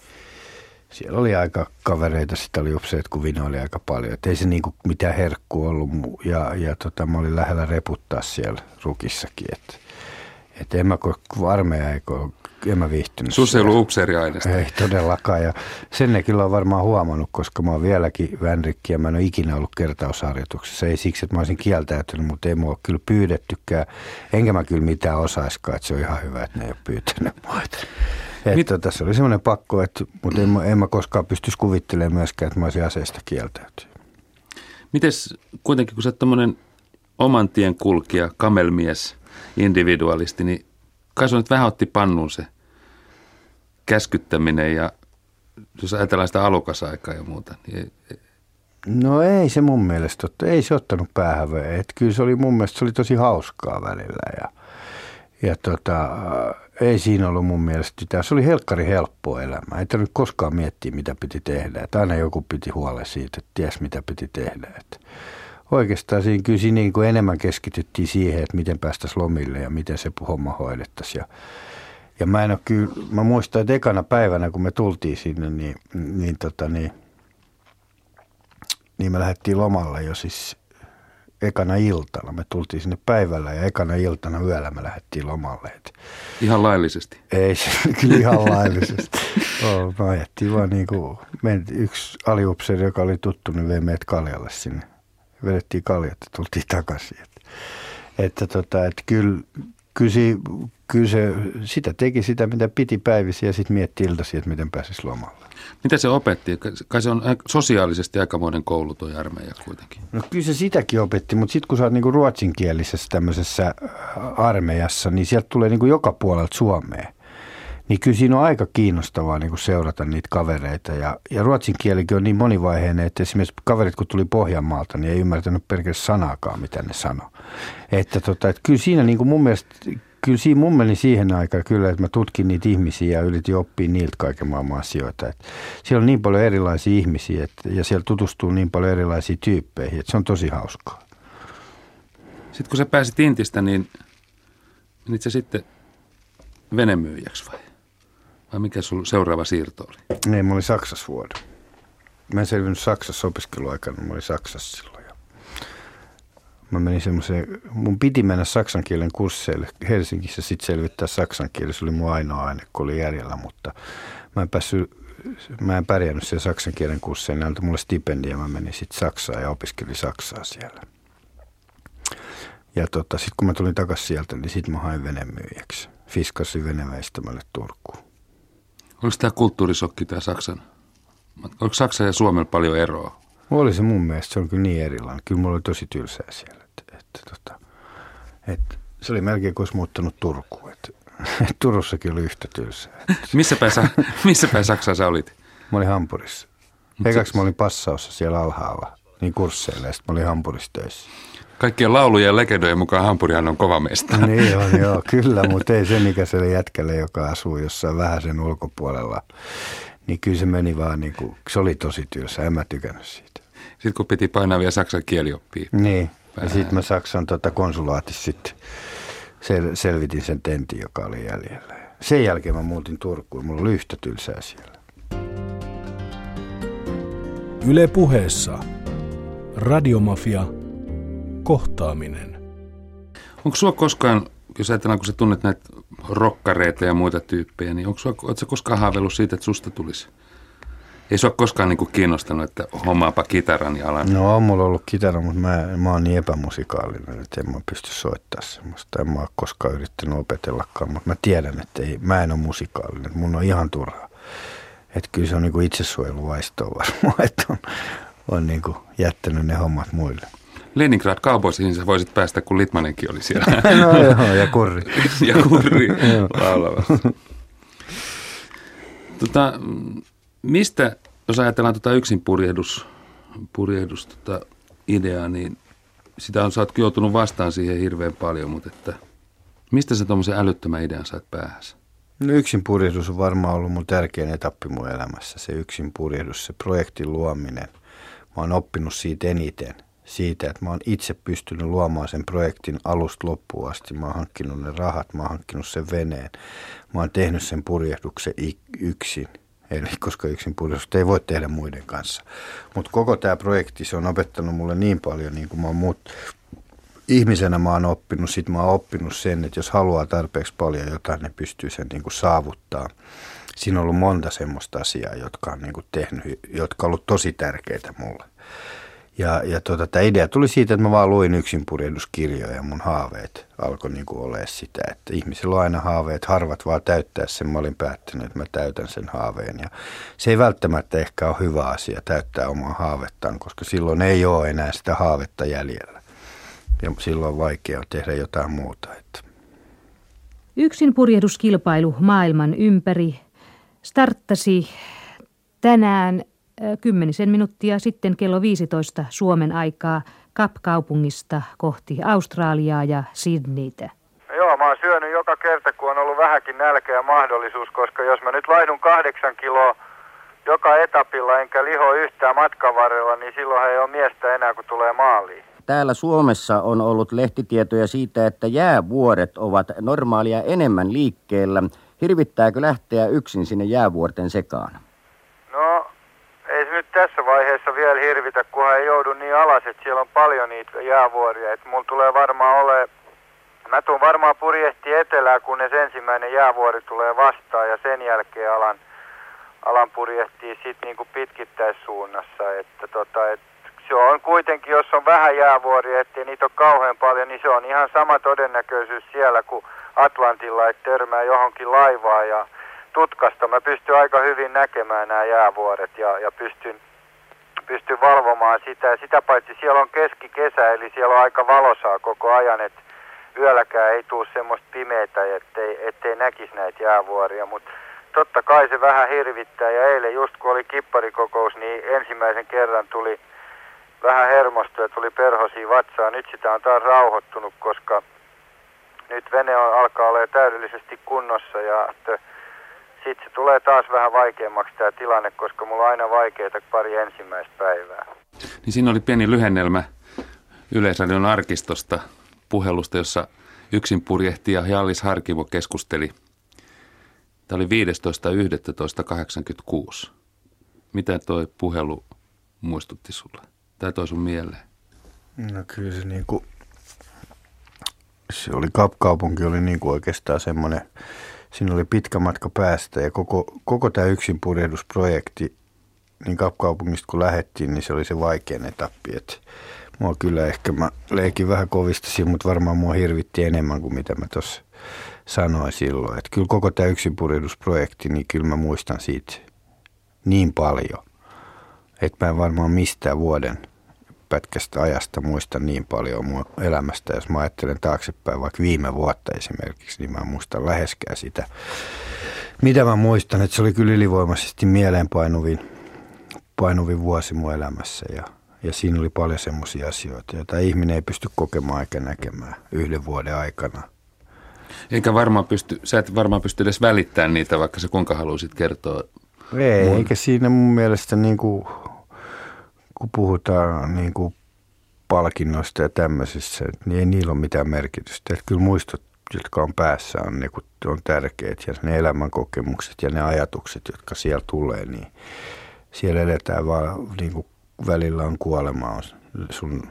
siellä oli aika kavereita, sitä oli upseet, kun oli aika paljon. Et ei se niinku mitään herkku ollut. Ja, ja tota, mä olin lähellä reputtaa siellä rukissakin. Että et en mä armeija eikö en mä viihtynyt. Sus ei ollut Ei todellakaan. Ja sen ne kyllä on varmaan huomannut, koska mä oon vieläkin vänrikki ja mä en ole ikinä ollut kertausharjoituksessa. Ei siksi, että mä olisin kieltäytynyt, mutta ei mua ole kyllä pyydettykään. Enkä mä kyllä mitään osaiskaan, että se on ihan hyvä, että ne ei ole pyytänyt mua. Että Mit... se oli semmoinen pakko, että, mutta en, en mä koskaan pystyisi kuvittelemaan myöskään, että mä olisin aseesta kieltäytynyt. Mites kuitenkin, kun sä oot oman tien kulkija, kamelmies, individualisti, niin kai nyt vähän otti pannun se käskyttäminen ja jos ajatellaan sitä alukasaikaa ja muuta, niin No ei se mun mielestä, ei se ottanut päähän. Että kyllä se oli mun mielestä se oli tosi hauskaa välillä ja, ja tota, ei siinä ollut mun mielestä mitään. Se oli helkkari helppo elämä. Ei tarvitse koskaan miettiä, mitä piti tehdä. Että aina joku piti huolen siitä, että ties mitä piti tehdä. Että oikeastaan siinä kyllä siinä niin kuin enemmän keskityttiin siihen, että miten päästäisiin lomille ja miten se homma hoidettaisiin. Ja, ja mä en ole kyllä, mä muistan, että ekana päivänä, kun me tultiin sinne, niin, niin, tota, niin, niin me lähdettiin lomalle jo siis ekana iltana. Me tultiin sinne päivällä ja ekana iltana yöllä me lähdettiin lomalle. Et ihan laillisesti? Ei, kyllä ihan laillisesti. (laughs) Oh, me ajettiin vaan niin kuin, yksi aliupseeri, joka oli tuttu, niin vei meidät kaljalle sinne. Vedettiin kaljat ja tultiin takaisin. Et, että tota, että kyllä, kyllä kyllä se, sitä teki sitä, mitä piti päivisin ja sitten mietti iltasi, että miten pääsisi lomalle. Mitä se opetti? Kai se on sosiaalisesti aikamoinen koulu tuo armeija kuitenkin. No kyllä se sitäkin opetti, mutta sitten kun sä oot niinku ruotsinkielisessä tämmöisessä äh, armeijassa, niin sieltä tulee niinku joka puolelta Suomeen. Niin kyllä siinä on aika kiinnostavaa niin kuin seurata niitä kavereita. Ja, ja ruotsin kielikin on niin monivaiheinen, että esimerkiksi kaverit kun tuli Pohjanmaalta, niin ei ymmärtänyt pelkästään sanaakaan, mitä ne sanoi. Että, tota, että kyllä siinä niin kuin mun mielestä kyllä siinä mun meni siihen aikaan kyllä, että mä tutkin niitä ihmisiä ja yritin oppia niiltä kaiken maailman asioita. Että siellä on niin paljon erilaisia ihmisiä että, ja siellä tutustuu niin paljon erilaisia tyyppeihin, että se on tosi hauskaa. Sitten kun sä pääsit Intistä, niin menit sä sitten venemyyjäksi vai? Vai mikä sun seuraava siirto oli? Ei, mä olin Saksassa vuoden. Mä en selvinnyt Saksassa opiskeluaikana, mä olin Saksassa silloin. Mä menin semmoiseen, mun piti mennä saksan kielen kursseille Helsingissä, sitten selvittää saksan kieli. Se oli mun ainoa aine, kun oli järjellä, mutta mä en päässyt, mä en pärjännyt siellä saksan kielen kursseille. Ne antoi mulle stipendia, mä menin sitten Saksaan ja opiskelin Saksaa siellä. Ja tota, sitten kun mä tulin takaisin sieltä, niin sitten mä hain venemyyjäksi. Fiskasin veneväistämälle Turkuun. Oliko tämä kulttuurisokki tämä Saksan? Oliko Saksa ja Suomella paljon eroa? Oli se mun mielestä, se on kyllä niin erilainen. Kyllä mulla oli tosi tylsää siellä. Että, että, tota, että se oli melkein kuin olisi muuttanut Turkuun. Että, että (laughs) Turussakin oli yhtä tylsää. (laughs) missä, päin, missä päin Saksaa sä olit? Mä olin Hampurissa. Ekaksi mä olin passaussa siellä alhaalla, niin kursseilla, ja sitten mä olin Hampurissa töissä. Kaikkien laulujen ja legendojen mukaan Hampurihan on kova mesta. (laughs) Niin on, joo, kyllä, mutta ei sen ikäiselle jätkälle, joka asuu jossain vähän sen ulkopuolella. Niin kyllä se meni vaan niin kuin, se oli tosi tylsä, en mä tykännyt siitä. Sitten kun piti painaa vielä saksan kielioppia. Niin, vähän. ja sitten mä Saksan tota konsulaatissa sitten sel- selvitin sen tentin, joka oli jäljellä. Sen jälkeen mä muutin Turkuun, mulla oli yhtä tylsää siellä. Yle puheessa. Radiomafia – kohtaaminen. Onko sua koskaan, jos ajatellaan, kun sä tunnet näitä rokkareita ja muita tyyppejä, niin onko sua, sä koskaan haaveillut siitä, että susta tulisi? Ei sua koskaan niin kiinnostanut, että hommaapa kitaran ja alan? No on mulla ollut kitara, mutta mä, mä oon niin epämusikaalinen, että en mä pysty soittamaan semmoista. En mä ole koskaan yrittänyt opetellakaan, mutta mä tiedän, että ei, mä en ole musikaalinen. Mun on ihan turhaa. Että kyllä se on niin itsesuojeluvaistoa varmaan, (laughs) että on, on niin jättänyt ne hommat muille. Leningrad Cowboysiin sä voisit päästä, kun Litmanenkin oli siellä. (laughs) no joo, ja kurri. (laughs) ja kurri laulavassa. tota, mistä, jos ajatellaan tota yksin purjehdus, purjehdus tota ideaa, niin sitä on, oot joutunut vastaan siihen hirveän paljon, mutta että mistä sä tuommoisen älyttömän idean sait päähänsä? No yksin purjehdus on varmaan ollut mun tärkein etappi mun elämässä, se yksin purjehdus, se projektin luominen. Mä oon oppinut siitä eniten – siitä, että mä oon itse pystynyt luomaan sen projektin alusta loppuun asti. Mä oon hankkinut ne rahat, mä oon hankkinut sen veneen. Mä oon tehnyt sen purjehduksen yksin. Eli koska yksin purjehdusta ei voi tehdä muiden kanssa. Mutta koko tämä projekti, se on opettanut mulle niin paljon, niin kuin mä oon muut, ihmisenä mä oon oppinut, sit mä oon oppinut sen, että jos haluaa tarpeeksi paljon jotain, ne pystyy sen niin kuin saavuttaa. Siinä on ollut monta semmoista asiaa, jotka on niin kuin tehnyt, jotka on ollut tosi tärkeitä mulle. Ja, ja tota, tämä idea tuli siitä, että mä vaan luin yksin purjehduskirjoja ja mun haaveet alkoi niin kuin olemaan sitä, että ihmisillä on aina haaveet, harvat vaan täyttää sen. Mä olin päättänyt, että mä täytän sen haaveen ja se ei välttämättä ehkä ole hyvä asia täyttää omaa haavettaan, koska silloin ei ole enää sitä haavetta jäljellä. Ja silloin on vaikea tehdä jotain muuta. Että. Yksin purjehduskilpailu maailman ympäri starttasi tänään kymmenisen minuuttia sitten kello 15 Suomen aikaa Kap-kaupungista kohti Australiaa ja Sydneytä. Joo, mä oon syönyt joka kerta, kun on ollut vähänkin nälkä ja mahdollisuus, koska jos mä nyt laidun kahdeksan kiloa joka etapilla enkä liho yhtään matkan varrella, niin silloin ei ole miestä enää, kun tulee maaliin. Täällä Suomessa on ollut lehtitietoja siitä, että jäävuoret ovat normaalia enemmän liikkeellä. Hirvittääkö lähteä yksin sinne jäävuorten sekaan? nyt tässä vaiheessa vielä hirvitä, kunhan ei joudu niin alas, että siellä on paljon niitä jäävuoria. Että mulla tulee varmaan ole, mä tuun varmaan purjehti etelää, kunnes ensimmäinen jäävuori tulee vastaan ja sen jälkeen alan, alan purjehtii sitten niinku pitkittäissuunnassa. Että tota, et se on kuitenkin, jos on vähän jäävuoria, ettei niitä ole kauhean paljon, niin se on ihan sama todennäköisyys siellä kuin Atlantilla, että törmää johonkin laivaan ja tutkasta mä pystyn aika hyvin näkemään nämä jäävuoret ja, ja pystyn, pystyn valvomaan sitä. Ja sitä paitsi siellä on keskikesä, eli siellä on aika valosaa koko ajan, että yölläkään ei tule semmoista pimeitä, ettei, ettei näkisi näitä jäävuoria, mutta totta kai se vähän hirvittää ja eilen just kun oli kipparikokous, niin ensimmäisen kerran tuli vähän hermostoja, tuli perhosia vatsaa. Nyt sitä on taas rauhoittunut, koska nyt vene on, alkaa olla täydellisesti kunnossa ja sitten se tulee taas vähän vaikeammaksi tämä tilanne, koska mulla on aina vaikeita pari ensimmäistä päivää. Niin siinä oli pieni lyhennelmä Yleisradion arkistosta puhelusta, jossa yksin purjehtija Jallis Harkivo keskusteli. Tämä oli 15.11.86. Mitä toi puhelu muistutti sulle? Tai toi sun mieleen? No kyllä se niinku, se oli Kapkaupunki oli niinku oikeastaan semmoinen, siinä oli pitkä matka päästä ja koko, koko tämä yksin niin Kapkaupungista kun lähettiin, niin se oli se vaikein etappi, että mua kyllä ehkä mä leikin vähän kovista mutta varmaan mua hirvitti enemmän kuin mitä mä tuossa sanoin silloin. Että kyllä koko tämä yksinpurjehdusprojekti, niin kyllä mä muistan siitä niin paljon, että mä en varmaan mistään vuoden pätkästä ajasta muista niin paljon mun elämästä. Jos mä ajattelen taaksepäin vaikka viime vuotta esimerkiksi, niin mä muistan läheskään sitä. Mitä mä muistan, että se oli kyllä ylivoimaisesti mieleenpainuvin painuvin vuosi mun elämässä ja – ja siinä oli paljon semmoisia asioita, joita ihminen ei pysty kokemaan eikä näkemään yhden vuoden aikana. Eikä varmaan pysty, sä et varmaan pysty edes välittämään niitä, vaikka sä kuinka haluaisit kertoa. Ei, mun... eikä siinä mun mielestä niin kuin, kun puhutaan niin kuin palkinnoista ja tämmöisissä, niin ei niillä ole mitään merkitystä. Että kyllä muistot, jotka on päässä, on, niin kuin, on tärkeät ja ne elämänkokemukset ja ne ajatukset, jotka siellä tulee, niin siellä eletään vaan niin kuin välillä on kuolema on sun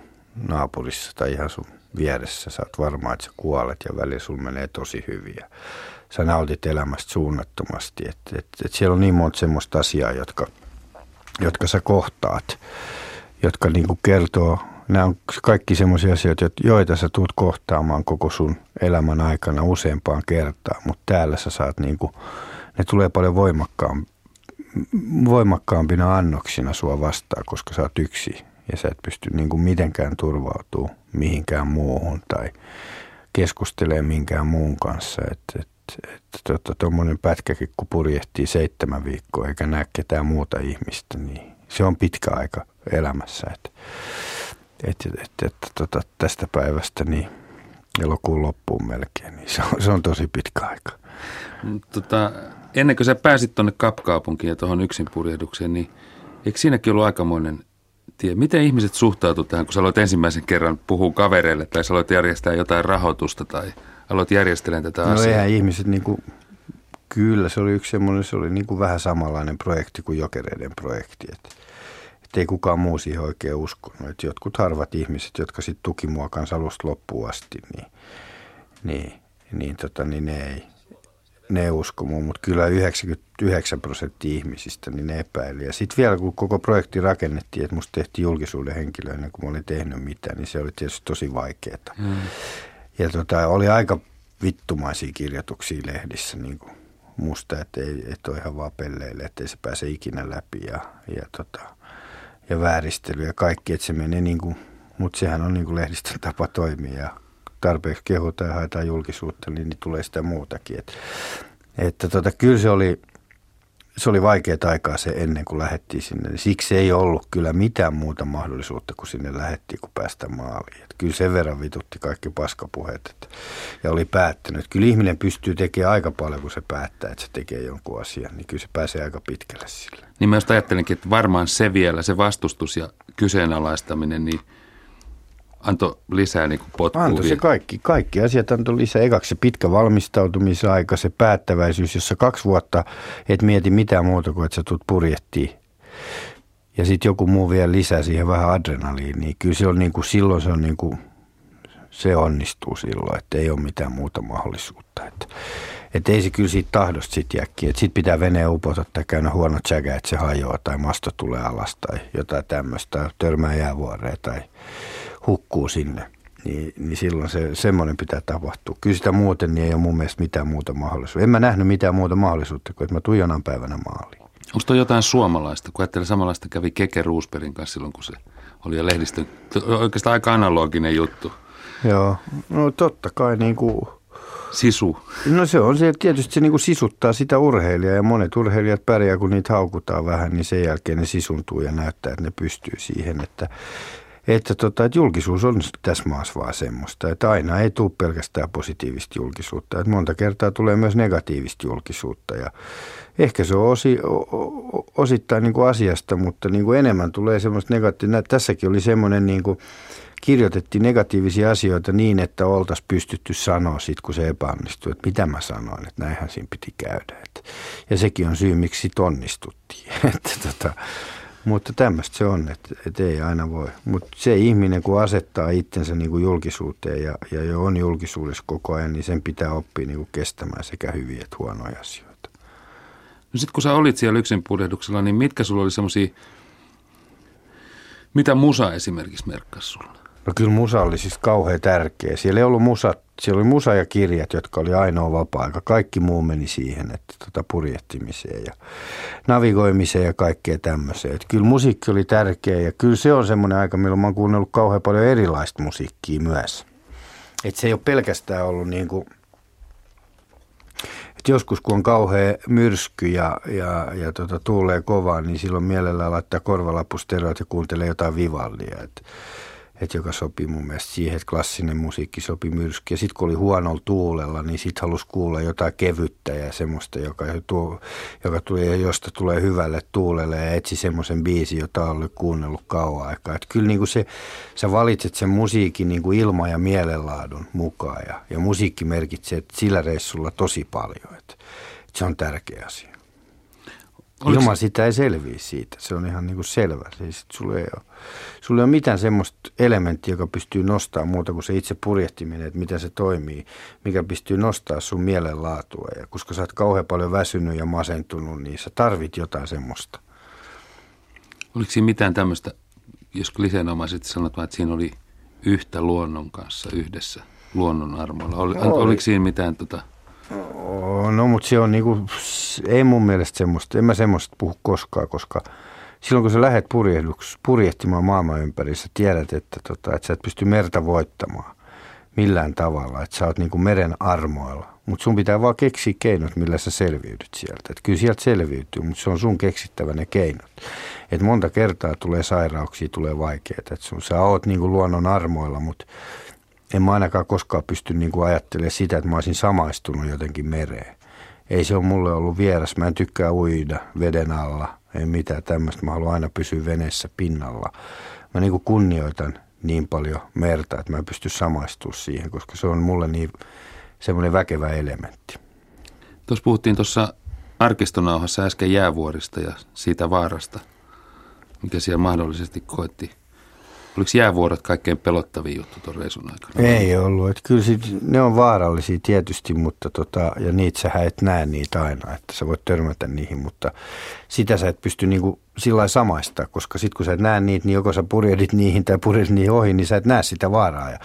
naapurissa tai ihan sun vieressä. Sä oot varma, että sä kuolet ja välillä sun menee tosi hyvin. Ja sä nautit elämästä suunnattomasti. Et, et, et siellä on niin monta semmoista asiaa, jotka, jotka sä kohtaat, jotka niinku kertoo, nämä on kaikki semmoisia asioita, joita sä tuut kohtaamaan koko sun elämän aikana useampaan kertaan, mutta täällä sä saat niinku, ne tulee paljon voimakkaammin voimakkaampina annoksina sua vastaan, koska sä oot yksi ja sä et pysty niin kuin mitenkään turvautumaan mihinkään muuhun tai keskustelemaan minkään muun kanssa. Että et, et, tota, tuommoinen pätkäkin, kun purjehtii seitsemän viikkoa eikä näe ketään muuta ihmistä, niin se on pitkä aika elämässä. Et, et, et, et, tota, tästä päivästä niin elokuun loppuun melkein, niin se on, se on tosi pitkä aika. Tota, ennen kuin sä pääsit tuonne Kapkaupunkiin ja tuohon yksin purjehdukseen, niin eikö siinäkin ollut aikamoinen tie? Miten ihmiset suhtautuivat tähän, kun sä aloit ensimmäisen kerran puhua kavereille tai sä aloit järjestää jotain rahoitusta tai aloit järjestelemään tätä no asiaa? No eihän ihmiset niin kuin, kyllä se oli yksi semmoinen, se oli niin kuin vähän samanlainen projekti kuin Jokereiden projekti, että että ei kukaan muu siihen oikein uskonut. Että jotkut harvat ihmiset, jotka sitten tuki mua kanssa alusta loppuun asti, niin, niin, niin, tota, niin ne ei, ne usko muu, mutta kyllä 99 prosenttia ihmisistä niin ne epäili. Ja sitten vielä kun koko projekti rakennettiin, että musta tehtiin julkisuuden henkilö ennen kuin mä olin tehnyt mitään, niin se oli tietysti tosi vaikeaa. Mm. Ja tota, oli aika vittumaisia kirjoituksia lehdissä niin kuin musta, että ei, et ole ihan vaan pelleille, että ei se pääse ikinä läpi ja, ja, tota, ja vääristely ja kaikki, että se menee niin kuin, mutta sehän on niin kuin lehdistön tapa toimia ja tarpeeksi kehutaan ja haetaan julkisuutta, niin, niin tulee sitä muutakin. Et, että tota, kyllä se oli, se oli vaikeaa aikaa se ennen kuin lähdettiin sinne. Siksi ei ollut kyllä mitään muuta mahdollisuutta kuin sinne lähdettiin, kun päästä maaliin. Kyllä sen verran vitutti kaikki paskapuheet että, ja oli päättänyt. Kyllä ihminen pystyy tekemään aika paljon, kun se päättää, että se tekee jonkun asian. Niin kyllä se pääsee aika pitkälle sillä. Niin mä ajattelinkin, että varmaan se vielä, se vastustus ja kyseenalaistaminen, niin – antoi lisää niin potkua. Antoi se kaikki, kaikki asiat antoi lisää. Ekaksi se pitkä valmistautumisaika, se päättäväisyys, jossa kaksi vuotta et mieti mitään muuta kuin, että sä tulet purjehtiin. Ja sitten joku muu vielä lisää siihen vähän adrenaliiniä. Kyllä se on niin kuin, silloin se on niin kuin, se onnistuu silloin, että ei ole mitään muuta mahdollisuutta. Että, Että ei se kyllä siitä tahdosta sitten jäkki. Että sitten pitää veneen upota tai käydä huono tsäkä, että se hajoaa tai masto tulee alas tai jotain tämmöistä. Törmää jäävuoreen tai hukkuu sinne. Niin, niin silloin se, semmoinen pitää tapahtua. Kyllä sitä muuten niin ei ole mun mielestä mitään muuta mahdollisuutta. En mä nähnyt mitään muuta mahdollisuutta kuin, että mä tuin jonain päivänä maaliin. Onko toi jotain suomalaista? Kun ajattelee samanlaista kävi Keke Roosbergin kanssa silloin, kun se oli jo lehdistön, oikeastaan aika analoginen juttu. Joo, no totta kai niin kuin Sisu. No se on se, tietysti se niinku sisuttaa sitä urheilijaa ja monet urheilijat pärjää, kun niitä haukutaan vähän, niin sen jälkeen ne sisuntuu ja näyttää, että ne pystyy siihen, että, että, tota, että julkisuus on tässä maassa vaan semmoista, että aina ei tule pelkästään positiivista julkisuutta, että monta kertaa tulee myös negatiivista julkisuutta ja ehkä se on osi, osittain niin kuin asiasta, mutta niin kuin enemmän tulee semmoista negatiivista. Tässäkin oli semmoinen niin kuin, kirjoitettiin negatiivisia asioita niin, että oltaisiin pystytty sanoa sit, kun se epäonnistui, että mitä mä sanoin, että näinhän siinä piti käydä. Et, ja sekin on syy, miksi sit onnistuttiin. (laughs) että tota, mutta tämmöistä se on, että, että ei aina voi. Mutta se ihminen, kun asettaa itsensä niin kuin julkisuuteen ja, ja jo on julkisuudessa koko ajan, niin sen pitää oppia niin kuin kestämään sekä hyviä että huonoja asioita. No sitten kun sä olit siellä yksin niin mitkä sulla oli semmoisia, mitä musa esimerkiksi merkkasi sulla? No kyllä musa oli siis kauhean tärkeä. Siellä ei ollut musa, siellä oli musa ja kirjat, jotka oli ainoa vapaa-aika. Kaikki muu meni siihen, että tota purjehtimiseen ja navigoimiseen ja kaikkea tämmöiseen. Että kyllä musiikki oli tärkeä ja kyllä se on semmoinen aika, milloin mä oon kuunnellut kauhean paljon erilaista musiikkia myös. Että se ei ole pelkästään ollut niin kuin, että joskus kun on kauhea myrsky ja, ja, ja tota, tuulee kovaa, niin silloin mielellään laittaa korvalapusteroit ja kuuntelee jotain vivallia. Että että joka sopii mun mielestä siihen, että klassinen musiikki sopi myrsky. Ja sitten kun oli huonolla tuulella, niin sitten halusi kuulla jotain kevyttä ja semmoista, joka, tuo, joka tulee, josta tulee hyvälle tuulelle ja etsi semmoisen biisin, jota oli kuunnellut kauan aikaa. Että kyllä niin kuin se, sä valitset sen musiikin niin kuin ilma- ja mielenlaadun mukaan ja, ja musiikki merkitsee sillä reissulla tosi paljon. Että, että se on tärkeä asia. Oliko... Ilman sitä ei selviä siitä. Se on ihan niin kuin selvä. Siis, sulla, ei ole, sulla ei ole mitään semmoista elementtiä, joka pystyy nostamaan muuta kuin se itse purjehtiminen, että miten se toimii, mikä pystyy nostamaan sun mielenlaatua. Ja koska sä oot kauhean paljon väsynyt ja masentunut, niin sä tarvit jotain semmoista. Oliko siinä mitään tämmöistä, jos kliseenomaisesti sanotaan, että siinä oli yhtä luonnon kanssa yhdessä luonnon armoilla? Oli, oli. Oliko siinä mitään tota, No, mutta se on niinku, ei mun mielestä semmoista, en mä semmoista puhu koskaan, koska silloin kun sä lähdet purjehtimaan maailman ympäri, sä tiedät, että, tota, että sä et pysty merta voittamaan millään tavalla, että sä oot niinku meren armoilla. Mutta sun pitää vaan keksiä keinot, millä sä selviydyt sieltä. Et kyllä sieltä selviytyy, mutta se on sun keksittävä ne keinot. Et monta kertaa tulee sairauksia, tulee vaikeita. Et sun, sä oot niinku luonnon armoilla, mutta en mä ainakaan koskaan pysty niin kuin ajattelemaan sitä, että mä olisin samaistunut jotenkin mereen. Ei se ole mulle ollut vieras. Mä en tykkää uida veden alla. Ei mitään tämmöistä. Mä haluan aina pysyä veneessä pinnalla. Mä niin kuin kunnioitan niin paljon merta, että mä en pysty samaistumaan siihen, koska se on mulle niin semmoinen väkevä elementti. Tuossa puhuttiin tuossa arkistonauhassa äsken jäävuorista ja siitä vaarasta, mikä siellä mahdollisesti koetti Oliko jäävuorot kaikkein pelottavin juttu tuon reisun aikana? Ei ollut. Että kyllä sit, ne on vaarallisia tietysti, mutta tota, ja niitä sä et näe niitä aina, että sä voit törmätä niihin, mutta sitä sä et pysty niinku sillä samaista, koska sitten kun sä et näe niitä, niin joko sä purjehdit niihin tai purjehdit niihin ohi, niin sä et näe sitä vaaraa. Ja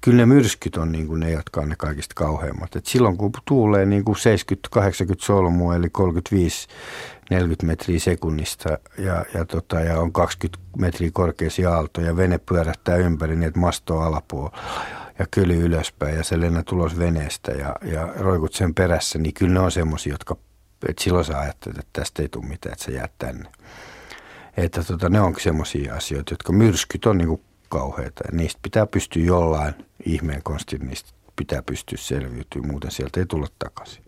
kyllä ne myrskyt on niin ne, jotka on ne kaikista kauheimmat. Et silloin kun tuulee niin kuin 70-80 solmua, eli 35 40 metriä sekunnista ja, ja, tota, ja on 20 metriä korkeasi aalto ja vene pyörähtää ympäri niin, että masto alapuolella ja kyly ylöspäin ja se lennä tulos veneestä ja, ja roikut sen perässä, niin kyllä ne on semmoisia, jotka, että silloin sä ajattelet, että tästä ei tule mitään, että sä jäät tänne. Että tota, ne on semmoisia asioita, jotka myrskyt on niinku kauheita ja niistä pitää pystyä jollain ihmeen konstin, niistä pitää pystyä selviytymään, muuten sieltä ei tulla takaisin.